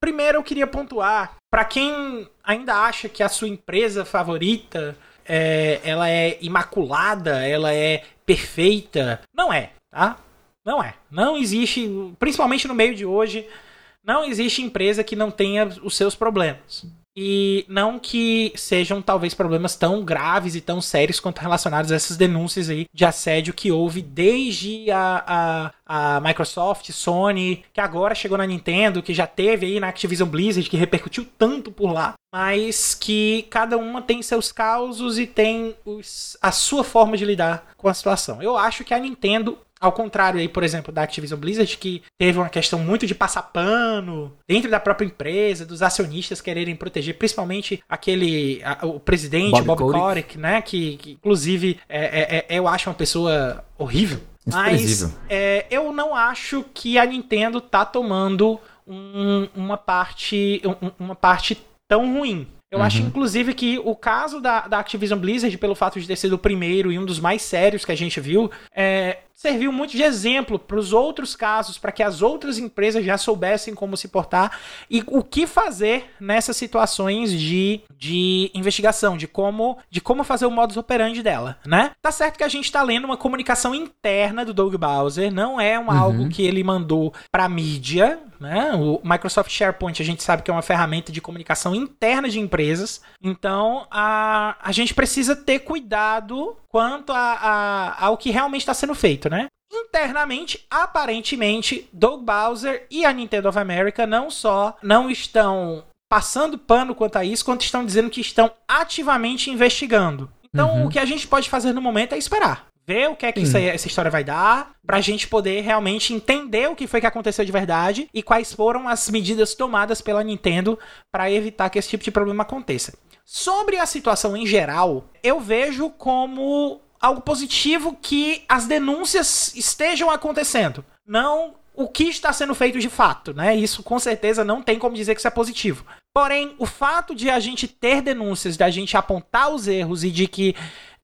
Speaker 2: primeiro eu queria pontuar para quem ainda acha que a sua empresa favorita é, ela é imaculada, ela é perfeita. Não é, tá? Não é. Não existe, principalmente no meio de hoje, não existe empresa que não tenha os seus problemas. E não que sejam talvez problemas tão graves e tão sérios quanto relacionados a essas denúncias aí de assédio que houve desde a, a, a Microsoft, Sony, que agora chegou na Nintendo, que já teve aí na Activision Blizzard, que repercutiu tanto por lá, mas que cada uma tem seus causos e tem os, a sua forma de lidar com a situação. Eu acho que a Nintendo ao contrário aí, por exemplo, da Activision Blizzard, que teve uma questão muito de passar pano dentro da própria empresa, dos acionistas quererem proteger, principalmente aquele. A, o presidente, Bob, Bob né? Que, que inclusive é, é, é, eu acho uma pessoa horrível. Mas é, eu não acho que a Nintendo tá tomando um, uma parte. Um, uma parte tão ruim. Eu uhum. acho, inclusive, que o caso da, da Activision Blizzard, pelo fato de ter sido o primeiro e um dos mais sérios que a gente viu, é, serviu muito de exemplo para os outros casos, para que as outras empresas já soubessem como se portar e o que fazer nessas situações de, de investigação, de como, de como fazer o modus operandi dela, né? Tá certo que a gente está lendo uma comunicação interna do Doug Bowser, não é um, uhum. algo que ele mandou para mídia, né? O Microsoft SharePoint a gente sabe que é uma ferramenta de comunicação interna de empresas, então a, a gente precisa ter cuidado quanto a, a, ao que realmente está sendo feito, né? Internamente, aparentemente, Doug Bowser e a Nintendo of America não só não estão passando pano quanto a isso, quanto estão dizendo que estão ativamente investigando. Então, uhum. o que a gente pode fazer no momento é esperar. Ver o que é que isso, essa história vai dar, pra gente poder realmente entender o que foi que aconteceu de verdade e quais foram as medidas tomadas pela Nintendo para evitar que esse tipo de problema aconteça. Sobre a situação em geral, eu vejo como algo positivo que as denúncias estejam acontecendo. Não o que está sendo feito de fato, né? Isso com certeza não tem como dizer que isso é positivo. Porém, o fato de a gente ter denúncias, de a gente apontar os erros e de que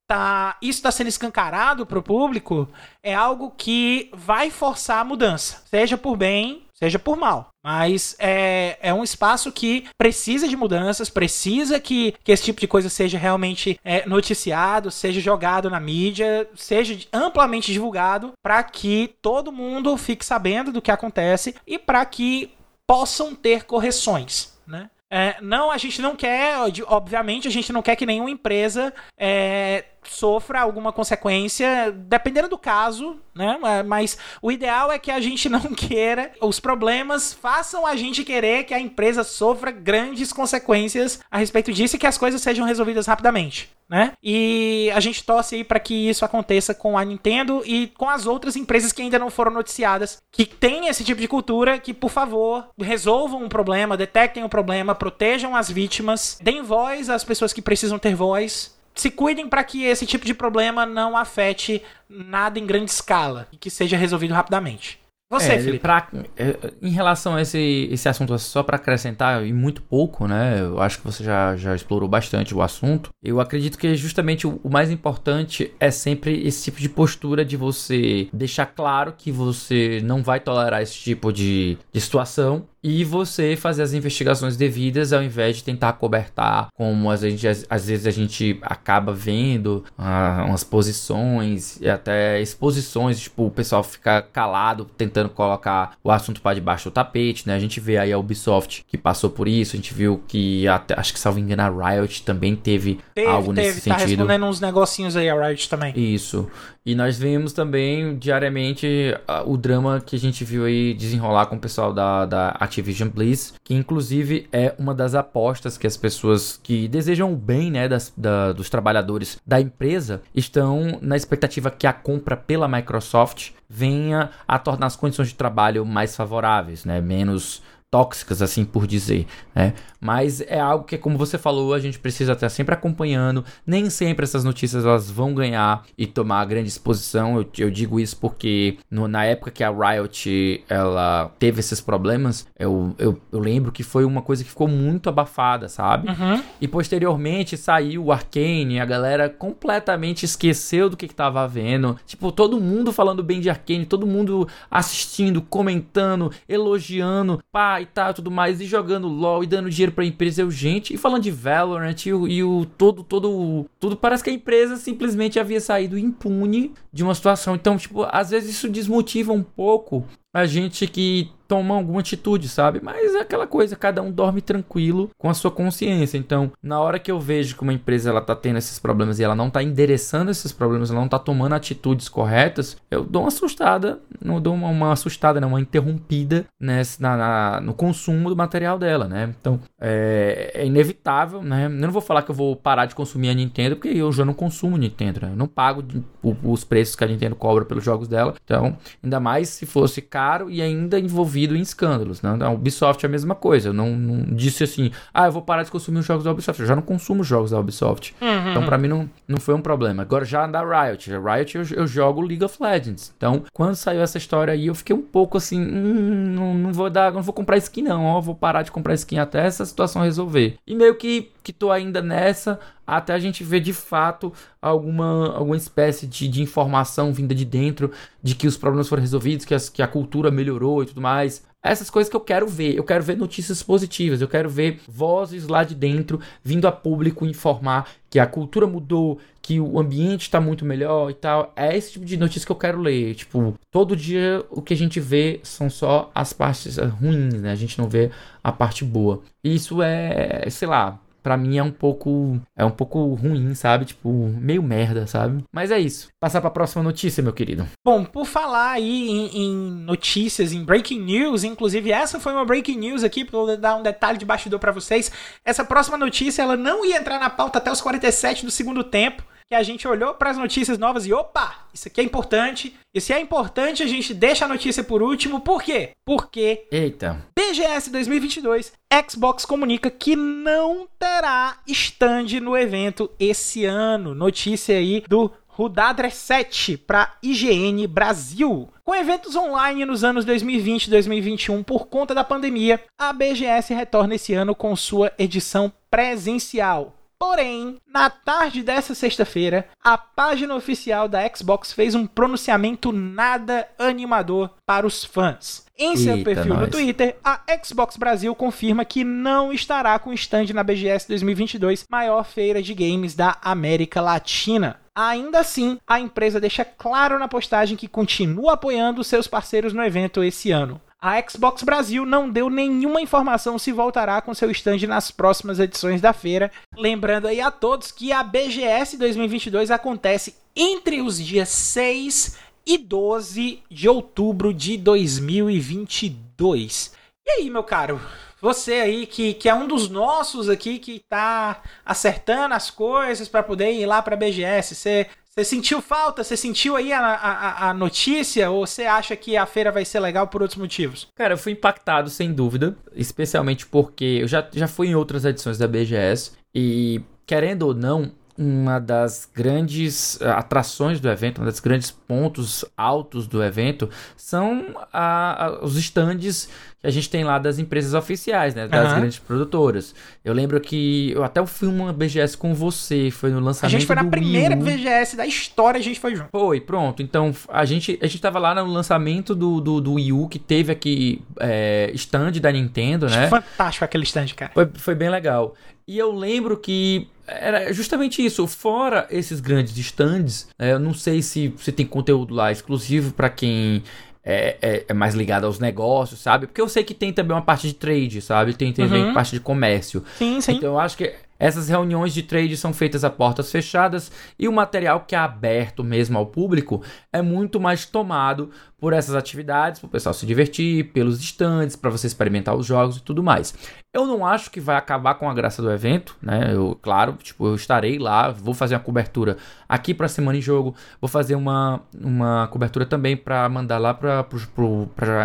Speaker 2: tá, isso está sendo escancarado para o público é algo que vai forçar a mudança, seja por bem, seja por mal. Mas é, é um espaço que precisa de mudanças, precisa que, que esse tipo de coisa seja realmente é, noticiado, seja jogado na mídia, seja amplamente divulgado, para que todo mundo fique sabendo do que acontece e para que possam ter correções. Né? É, não, a gente não quer, obviamente, a gente não quer que nenhuma empresa é, sofra alguma consequência, dependendo do caso, né? Mas o ideal é que a gente [LAUGHS] não queira, os problemas façam a gente querer que a empresa sofra grandes consequências a respeito disso e que as coisas sejam resolvidas rapidamente. Né? E a gente torce aí para que isso aconteça com a Nintendo e com as outras empresas que ainda não foram noticiadas, que têm esse tipo de cultura, que por favor resolvam o um problema, detectem o um problema, protejam as vítimas, deem voz às pessoas que precisam ter voz, se cuidem para que esse tipo de problema não afete nada em grande escala e que seja resolvido rapidamente. Você, é, Felipe.
Speaker 1: Pra, é, em relação a esse, esse assunto, só para acrescentar, e muito pouco, né? Eu acho que você já, já explorou bastante o assunto. Eu acredito que justamente o, o mais importante é sempre esse tipo de postura de você deixar claro que você não vai tolerar esse tipo de, de situação e você fazer as investigações devidas ao invés de tentar cobertar, como às, às vezes a gente acaba vendo ah, umas posições e até exposições, tipo, o pessoal fica calado tentando colocar o assunto para debaixo do tapete, né? A gente vê aí a Ubisoft que passou por isso, a gente viu que até, acho que salvo engano a Riot também teve, teve algo teve, nesse tá sentido. Tá
Speaker 2: respondendo uns negocinhos aí a Riot também.
Speaker 1: Isso. E nós vemos também diariamente uh, o drama que a gente viu aí desenrolar com o pessoal da, da Activision Bliss, que inclusive é uma das apostas que as pessoas que desejam o bem né, das, da, dos trabalhadores da empresa estão na expectativa que a compra pela Microsoft venha a tornar as condições de trabalho mais favoráveis, né, menos tóxicas, assim por dizer, né? Mas é algo que, como você falou, a gente precisa estar sempre acompanhando. Nem sempre essas notícias elas vão ganhar e tomar grande exposição. Eu, eu digo isso porque no, na época que a Riot ela teve esses problemas, eu, eu, eu, lembro que foi uma coisa que ficou muito abafada, sabe? Uhum. E posteriormente saiu o Arcane, a galera completamente esqueceu do que, que tava vendo. Tipo, todo mundo falando bem de Arcane, todo mundo assistindo, comentando, elogiando, pá, e tal, tudo mais, e jogando LOL e dando dinheiro pra empresa. Eu, gente, e falando de Valorant e o, e o todo, todo, tudo parece que a empresa simplesmente havia saído impune de uma situação. Então, tipo, às vezes isso desmotiva um pouco a gente que toma alguma atitude, sabe? Mas é aquela coisa, cada um dorme tranquilo com a sua consciência. Então, na hora que eu vejo que uma empresa ela tá tendo esses problemas e ela não tá endereçando esses problemas, ela não tá tomando atitudes corretas, eu dou uma assustada, não dou uma, uma assustada, não, uma interrompida nessa, na, na, no consumo do material dela, né? Então, é, é, inevitável, né? Eu não vou falar que eu vou parar de consumir a Nintendo, porque eu já não consumo Nintendo, né? Eu não pago o, os preços que a Nintendo cobra pelos jogos dela. Então, ainda mais se fosse caro e ainda envolvido em escândalos. Né? A Ubisoft é a mesma coisa. Eu não, não, disse assim, ah, eu vou parar de consumir os jogos da Ubisoft. Eu já não consumo jogos da Ubisoft. Uhum. Então, para mim, não, não foi um problema. Agora, já da Riot. A Riot, eu, eu, jogo League of Legends. Então, quando saiu essa história aí, eu fiquei um pouco assim, hum, não, não vou dar, não vou comprar skin não. Ó, vou parar de comprar skin até essa situação resolver. E meio que que tô ainda nessa até a gente ver de fato alguma, alguma espécie de, de informação vinda de dentro de que os problemas foram resolvidos, que, as, que a cultura melhorou e tudo mais. Essas coisas que eu quero ver. Eu quero ver notícias positivas. Eu quero ver vozes lá de dentro vindo a público informar que a cultura mudou, que o ambiente está muito melhor e tal. É esse tipo de notícia que eu quero ler. Tipo, todo dia o que a gente vê são só as partes ruins, né? A gente não vê a parte boa. Isso é, sei lá, para mim é um pouco é um pouco ruim, sabe? Tipo, meio merda, sabe? Mas é isso. Passar para a próxima notícia, meu querido.
Speaker 2: Bom, por falar aí em, em, notícias, em breaking news, inclusive essa foi uma breaking news aqui para dar um detalhe de bastidor para vocês. Essa próxima notícia ela não ia entrar na pauta até os 47 do segundo tempo. Que a gente olhou para as notícias novas e opa, isso aqui é importante. E se é importante, a gente deixa a notícia por último. Por quê? Porque
Speaker 1: Eita.
Speaker 2: BGS 2022, Xbox comunica que não terá stand no evento esse ano. Notícia aí do Rudadre 7 para IGN Brasil. Com eventos online nos anos 2020 e 2021 por conta da pandemia, a BGS retorna esse ano com sua edição presencial. Porém, na tarde dessa sexta-feira, a página oficial da Xbox fez um pronunciamento nada animador para os fãs. Em seu
Speaker 1: Eita,
Speaker 2: perfil no
Speaker 1: nós.
Speaker 2: Twitter, a Xbox Brasil confirma que não estará com stand na BGS 2022, maior feira de games da América Latina. Ainda assim, a empresa deixa claro na postagem que continua apoiando seus parceiros no evento esse ano. A Xbox Brasil não deu nenhuma informação se voltará com seu stand nas próximas edições da feira. Lembrando aí a todos que a BGS 2022 acontece entre os dias 6 e 12 de outubro de 2022. E aí, meu caro? Você aí que, que é um dos nossos aqui que tá acertando as coisas para poder ir lá pra BGS. Você, você sentiu falta? Você sentiu aí a, a, a notícia? Ou você acha que a feira vai ser legal por outros motivos?
Speaker 1: Cara, eu fui impactado sem dúvida, especialmente porque eu já, já fui em outras edições da BGS e, querendo ou não, uma das grandes eh, atrações do evento, um dos grandes pontos altos do evento são a- a- os stands que a gente tem lá das empresas oficiais, né? Das
Speaker 2: Aham.
Speaker 1: grandes produtoras. Eu lembro que eu até fui uma BGS com você, foi no
Speaker 2: A
Speaker 1: lançamento
Speaker 2: gente foi na primeira. BGS da história, a gente foi junto.
Speaker 1: Foi, pronto. Então, a gente, a gente tava lá no lançamento do, do, do Wii U, que teve aqui é, stand da Nintendo, né?
Speaker 2: Fantástico aquele stand, cara.
Speaker 1: Foi, foi bem legal. E eu lembro que era justamente isso. Fora esses grandes stands, né, eu não sei se, se tem conteúdo lá exclusivo para quem é, é- é mais ligado aos negócios, sabe? Porque eu sei que tem também uma parte de trade, sabe? Tem também
Speaker 2: Uhum.
Speaker 1: parte de comércio.
Speaker 2: Sim, sim.
Speaker 1: Então eu acho que essas reuniões de trade são feitas a portas fechadas e o material que é aberto mesmo ao público é muito mais tomado por essas atividades, para o pessoal se divertir, pelos stands, para você experimentar os jogos e tudo mais. Eu não acho que vai acabar com a graça do evento, né? Eu, claro, tipo, eu estarei lá, vou fazer uma cobertura aqui para semana em jogo, vou fazer uma, uma cobertura também para mandar lá para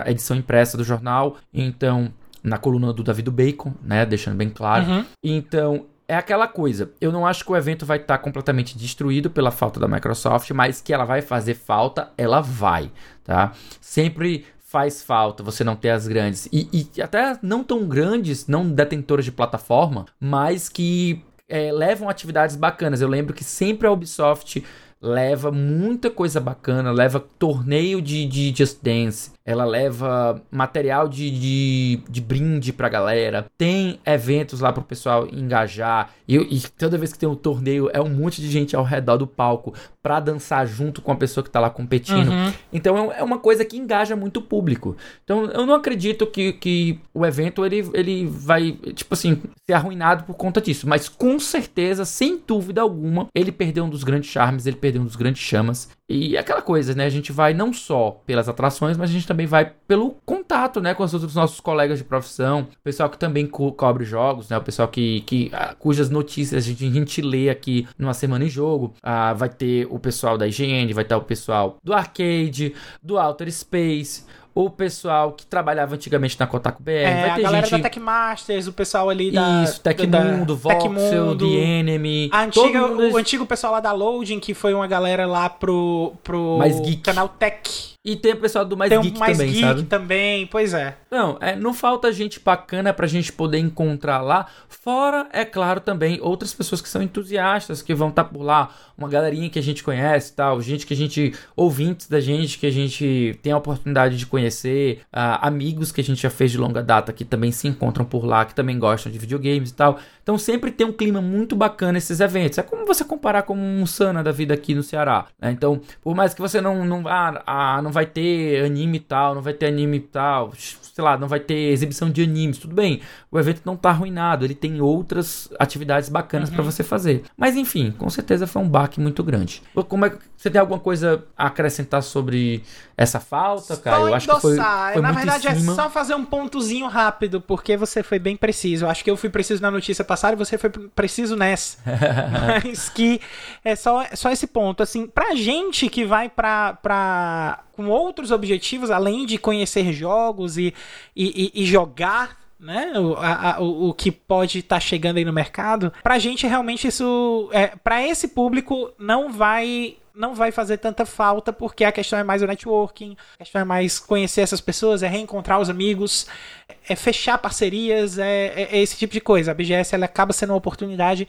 Speaker 1: a edição impressa do jornal. Então, na coluna do Davi do Bacon, né? Deixando bem claro.
Speaker 2: Uhum.
Speaker 1: Então, é aquela coisa. Eu não acho que o evento vai estar completamente destruído pela falta da Microsoft, mas que ela vai fazer falta, ela vai, tá? Sempre faz falta você não ter as grandes e, e até não tão grandes, não detentoras de plataforma, mas que é, levam atividades bacanas. Eu lembro que sempre a Ubisoft leva muita coisa bacana, leva torneio de, de Just Dance, ela leva material de, de, de brinde pra galera, tem eventos lá pro pessoal engajar, e, e toda vez que tem um torneio é um monte de gente ao redor do palco pra dançar junto com a pessoa que tá lá competindo.
Speaker 2: Uhum.
Speaker 1: Então é, é uma coisa que engaja muito o público. Então eu não acredito que, que o evento ele, ele vai, tipo assim, ser arruinado por conta disso. Mas com certeza, sem dúvida alguma, ele perdeu um dos grandes charmes, ele perdeu um dos grandes chamas. E é aquela coisa, né? A gente vai não só pelas atrações, mas a gente também vai pelo contato, né? Com os outros nossos colegas de profissão, o pessoal que também co cobre jogos, né? O pessoal que, que ah, cujas notícias a gente, a gente lê aqui numa semana em jogo. Ah, vai ter o pessoal da IGN, vai ter o pessoal do Arcade, do Outer Space, o pessoal que trabalhava antigamente na Kotaku BR,
Speaker 2: É,
Speaker 1: vai
Speaker 2: a
Speaker 1: ter
Speaker 2: galera
Speaker 1: gente...
Speaker 2: da Tecmasters, o pessoal ali da.
Speaker 1: Isso,
Speaker 2: da-
Speaker 1: Tecmundo, Voxel,
Speaker 2: Tecmundo.
Speaker 1: The Enemy.
Speaker 2: A antiga,
Speaker 1: mundo-
Speaker 2: o antigo pessoal lá da Loading, que foi uma galera lá pro, pro
Speaker 1: Mais geek.
Speaker 2: canal Tech.
Speaker 1: E tem o pessoal do Mais
Speaker 2: Tem um
Speaker 1: Geek
Speaker 2: mais
Speaker 1: também,
Speaker 2: geek
Speaker 1: sabe?
Speaker 2: também, pois é.
Speaker 1: Não, é, não falta gente bacana pra gente poder encontrar lá. Fora, é claro, também outras pessoas que são entusiastas, que vão estar por lá. Uma galerinha que a gente conhece e tal. Gente que a gente. Ouvintes da gente que a gente tem a oportunidade de conhecer. ah, amigos que a gente já fez de longa data que também se encontram por lá, que também gostam de videogames e tal. Então sempre tem um clima muito bacana esses eventos. É como você comparar com um Sana da vida aqui no Ceará. né? Então, por mais que você não, não, ah, ah, não não vai ter anime tal, não vai ter anime tal, sei lá, não vai ter exibição de animes, tudo bem. O evento não tá arruinado, ele tem outras atividades bacanas uhum. para você fazer. Mas enfim, com certeza foi um baque muito grande. Como é você tem alguma coisa a acrescentar sobre essa falta, cara?
Speaker 2: Só eu acho que foi, foi Na verdade é só fazer um pontozinho rápido, porque você foi bem preciso. Eu acho que eu fui preciso na notícia passada e você foi preciso nessa. [LAUGHS] Mas que é só, só esse ponto assim, pra gente que vai pra, pra com outros objetivos além de conhecer jogos e, e, e jogar né? O, a, a, o, o, que pode estar tá chegando aí no mercado. Pra gente, realmente, isso. É, pra esse público, não vai. Não vai fazer tanta falta, porque a questão é mais o networking, a questão é mais conhecer essas pessoas, é reencontrar os amigos, é fechar parcerias, é, é, é esse tipo de coisa. A BGS ela acaba sendo uma oportunidade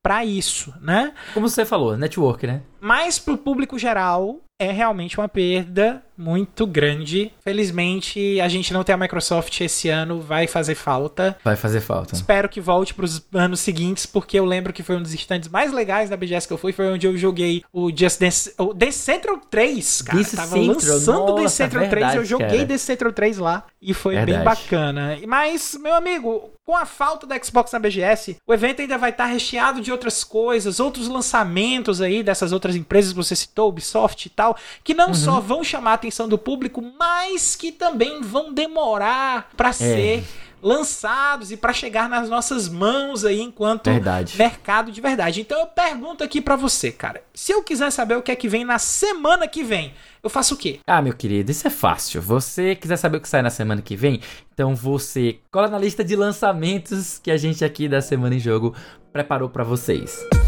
Speaker 2: para isso, né?
Speaker 1: Como você falou, network, né?
Speaker 2: Mas pro público geral, é realmente uma perda muito grande. Felizmente, a gente não tem a Microsoft esse ano, vai fazer falta.
Speaker 1: Vai fazer falta.
Speaker 2: Espero que volte para os anos seguintes, porque eu lembro que foi um dos instantes mais legais da BGS que eu fui, foi onde eu joguei o Just Dance, o Dance Central 3, cara. Dance Tava Central, lançando o Dance Central verdade, 3, eu joguei cara. Dance Central 3 lá e foi verdade. bem bacana. Mas, meu amigo, com a falta da Xbox na BGS, o evento ainda vai estar recheado de outras coisas, outros lançamentos aí dessas outras empresas que você citou, Ubisoft e tal que não uhum. só vão chamar a atenção do público, mas que também vão demorar para é. ser lançados e para chegar nas nossas mãos aí enquanto
Speaker 1: verdade.
Speaker 2: mercado de verdade. Então eu pergunto aqui para você, cara, se eu quiser saber o que é que vem na semana que vem, eu faço o quê?
Speaker 1: Ah, meu querido, isso é fácil. Você quiser saber o que sai na semana que vem, então você cola na lista de lançamentos que a gente aqui da Semana em Jogo preparou para vocês. Música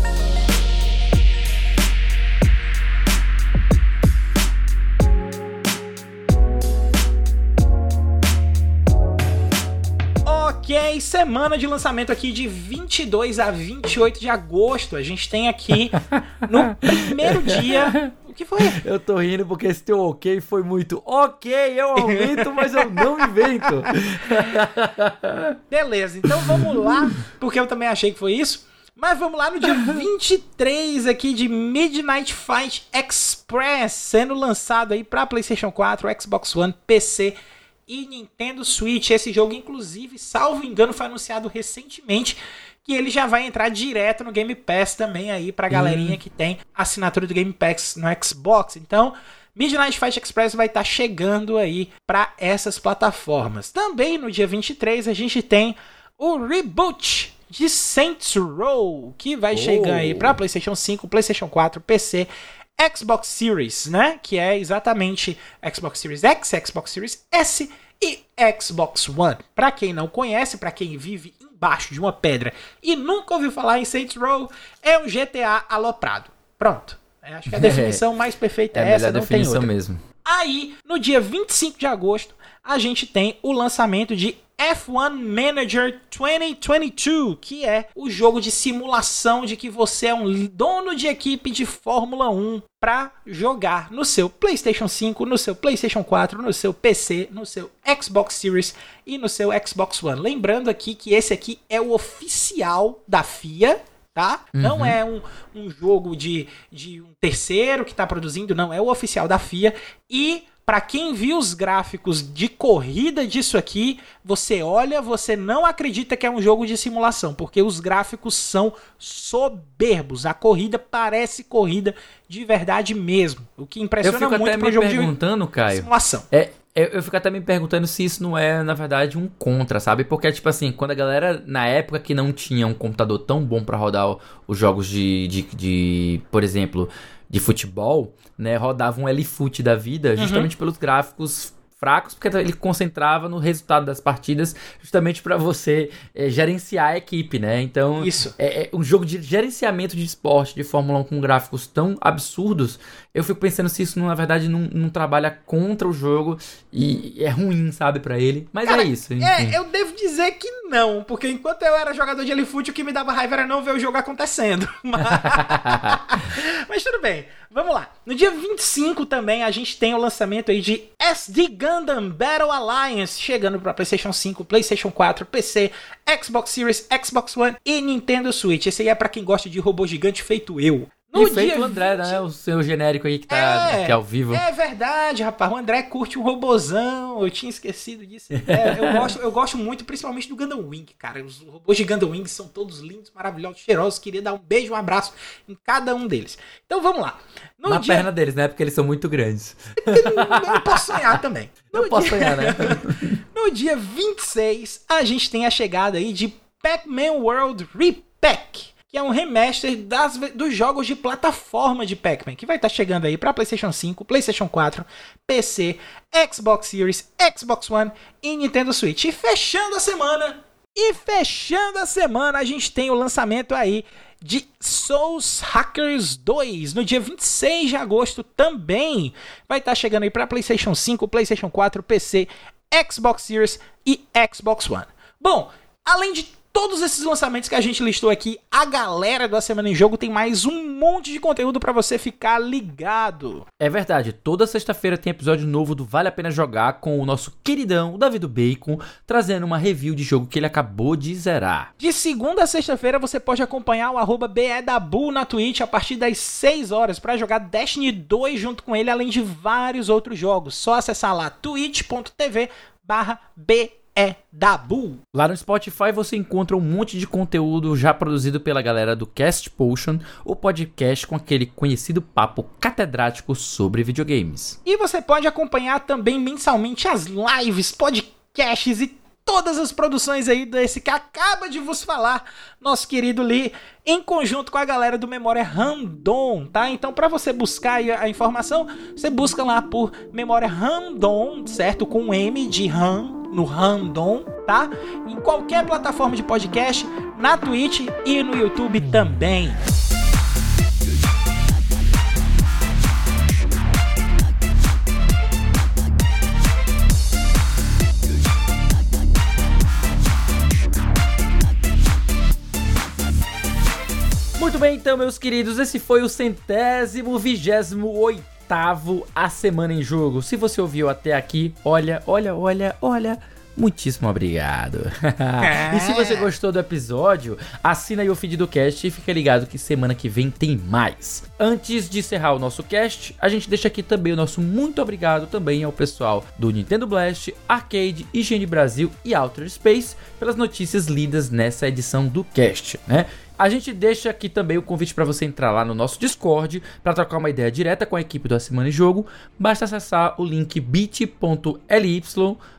Speaker 2: Ok, semana de lançamento aqui de 22 a 28 de agosto. A gente tem aqui no [LAUGHS] primeiro dia. O que foi?
Speaker 1: Eu tô rindo porque esse teu ok foi muito ok, eu aumento, mas eu não invento. [LAUGHS]
Speaker 2: Beleza, então vamos lá, porque eu também achei que foi isso. Mas vamos lá no dia [LAUGHS] 23 aqui de Midnight Fight Express, sendo lançado aí para PlayStation 4, Xbox One, PC e Nintendo Switch. Esse jogo, inclusive, salvo engano, foi anunciado recentemente que ele já vai entrar direto no Game Pass também aí pra galerinha hum. que tem assinatura do Game Pass no Xbox. Então, Midnight Fight Express vai estar tá chegando aí para essas plataformas. Também no dia 23 a gente tem o reboot de Saints Row, que vai oh. chegar aí para PlayStation 5, PlayStation 4, PC, Xbox Series, né? Que é exatamente Xbox Series X, Xbox Series S e Xbox One. Para quem não conhece, para quem vive embaixo de uma pedra e nunca ouviu falar em Saints Row, é um GTA aloprado. Pronto. Acho que a [LAUGHS] definição mais perfeita é, é essa, não tem outra.
Speaker 1: mesmo.
Speaker 2: Aí, no dia 25 de agosto, a gente tem o lançamento de F1 Manager 2022, que é o jogo de simulação de que você é um dono de equipe de Fórmula 1 para jogar no seu PlayStation 5, no seu PlayStation 4, no seu PC, no seu Xbox Series e no seu Xbox One. Lembrando aqui que esse aqui é o oficial da FIA, tá? Uhum. Não é um, um jogo de, de um terceiro que está produzindo, não, é o oficial da FIA e para quem viu os gráficos de corrida disso aqui, você olha, você não acredita que é um jogo de simulação, porque os gráficos são soberbos. A corrida parece corrida de verdade mesmo, o que impressiona
Speaker 1: muito
Speaker 2: para
Speaker 1: um jogo perguntando, de Caio,
Speaker 2: simulação.
Speaker 1: É, eu, eu fico até me perguntando se isso não é, na verdade, um contra, sabe? Porque, tipo assim, quando a galera, na época que não tinha um computador tão bom para rodar os jogos de, de, de, por exemplo, de futebol, né, rodava um L-Foot da vida, uhum. justamente uhum. pelos gráficos fracos, porque ele concentrava no resultado das partidas, justamente para você é, gerenciar a equipe, né? Então,
Speaker 2: Isso.
Speaker 1: É, é, um jogo de gerenciamento de esporte de Fórmula 1 com gráficos tão absurdos. Eu fico pensando se isso, na verdade, não, não trabalha contra o jogo e é ruim, sabe, para ele. Mas Cara, é isso.
Speaker 2: Enfim. É, eu devo dizer que não, porque enquanto eu era jogador de Elefute, o que me dava raiva era não ver o jogo acontecendo. [LAUGHS] Mas, [LAUGHS] Mas tudo bem, vamos lá. No dia 25 também a gente tem o lançamento aí de SD Gundam Battle Alliance, chegando para PlayStation 5, PlayStation 4, PC, Xbox Series, Xbox One e Nintendo Switch. Esse aí é para quem gosta de robô gigante feito eu.
Speaker 1: No e feito o André, 20... né? O seu genérico aí que tá é, aqui ao vivo.
Speaker 2: É verdade, rapaz. O André curte um robozão. Eu tinha esquecido disso. É, eu, [LAUGHS] gosto, eu gosto muito, principalmente do Gundam Wing, cara. Os robôs de Gundam Wing são todos lindos, maravilhosos, cheirosos. Queria dar um beijo, um abraço em cada um deles. Então vamos lá.
Speaker 1: No Na dia... perna deles, né? Porque eles são muito grandes. [LAUGHS]
Speaker 2: eu posso sonhar também. [LAUGHS]
Speaker 1: No não dia... posso sonhar, né?
Speaker 2: no dia 26, a gente tem a chegada aí de Pac-Man World Repack que é um remaster das, dos jogos de plataforma de Pac-Man, que vai estar tá chegando aí para PlayStation 5, PlayStation 4, PC, Xbox Series, Xbox One e Nintendo Switch. E fechando a semana, e fechando a semana, a gente tem o lançamento aí de Souls Hackers 2 no dia 26 de agosto também. Vai estar tá chegando aí para PlayStation 5, PlayStation 4, PC, Xbox Series e Xbox One. Bom, além de todos esses lançamentos que a gente listou aqui, a galera da Semana em Jogo tem mais um monte de conteúdo para você ficar ligado.
Speaker 1: É verdade, toda sexta-feira tem episódio novo do Vale a Pena Jogar com o nosso queridão Davi do Bacon, trazendo uma review de jogo que ele acabou de zerar.
Speaker 2: De segunda a sexta-feira você pode acompanhar o arroba BEDabu na Twitch a partir das 6 horas para jogar Destiny 2 junto com ele, além de vários outros jogos. Só acessar lá twitch.tv barra é Dabu.
Speaker 1: Lá no Spotify você encontra um monte de conteúdo já produzido pela galera do Cast Potion, o podcast com aquele conhecido papo catedrático sobre videogames.
Speaker 2: E você pode acompanhar também mensalmente as lives, podcasts e todas as produções aí desse que acaba de vos falar, nosso querido Lee, em conjunto com a galera do Memória Random, tá? Então, para você buscar a informação, você busca lá por Memória Random, certo? Com um M de RAM no Random, tá? Em qualquer plataforma de podcast, na Twitch e no YouTube também.
Speaker 1: Muito bem, então, meus queridos, esse foi o centésimo vigésimo oitavo A Semana em Jogo. Se você ouviu até aqui, olha, olha, olha, olha. Muitíssimo obrigado. É. [LAUGHS] e se você gostou do episódio, assina aí o feed do cast e fica ligado que semana que vem tem mais. Antes de encerrar o nosso cast, a gente deixa aqui também o nosso muito obrigado também ao pessoal do Nintendo Blast, Arcade, IGN Brasil e Outer Space pelas notícias lidas nessa edição do cast, né? A gente deixa aqui também o convite para você entrar lá no nosso Discord para trocar uma ideia direta com a equipe do A Semana em Jogo. Basta acessar o link bit.ly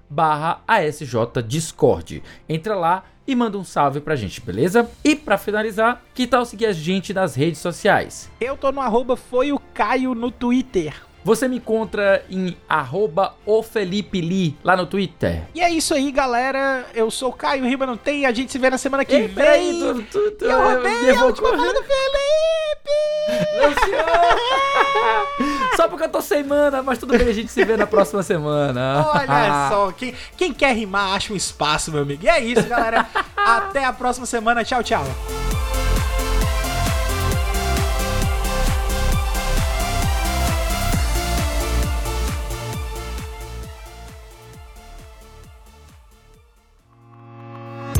Speaker 1: barra ASJ Discord. Entra lá e manda um salve pra gente, beleza? E para finalizar, que tal seguir a gente nas redes sociais?
Speaker 2: Eu tô no arroba foi o Caio no Twitter.
Speaker 1: Você me encontra em arroba Lee, lá no Twitter.
Speaker 2: E é isso aí, galera. Eu sou o Caio Riba, não tem. A gente se vê na semana que Ei, vem. Peraí, tu, tu, tu, eu roubei eu a última fala do Felipe! Não,
Speaker 1: senhor! [LAUGHS] só porque eu tô sem mana, mas tudo bem, a gente se vê na próxima semana.
Speaker 2: Olha só, quem, quem quer rimar, acha um espaço, meu amigo. E é isso, galera. [LAUGHS] Até a próxima semana. Tchau, tchau.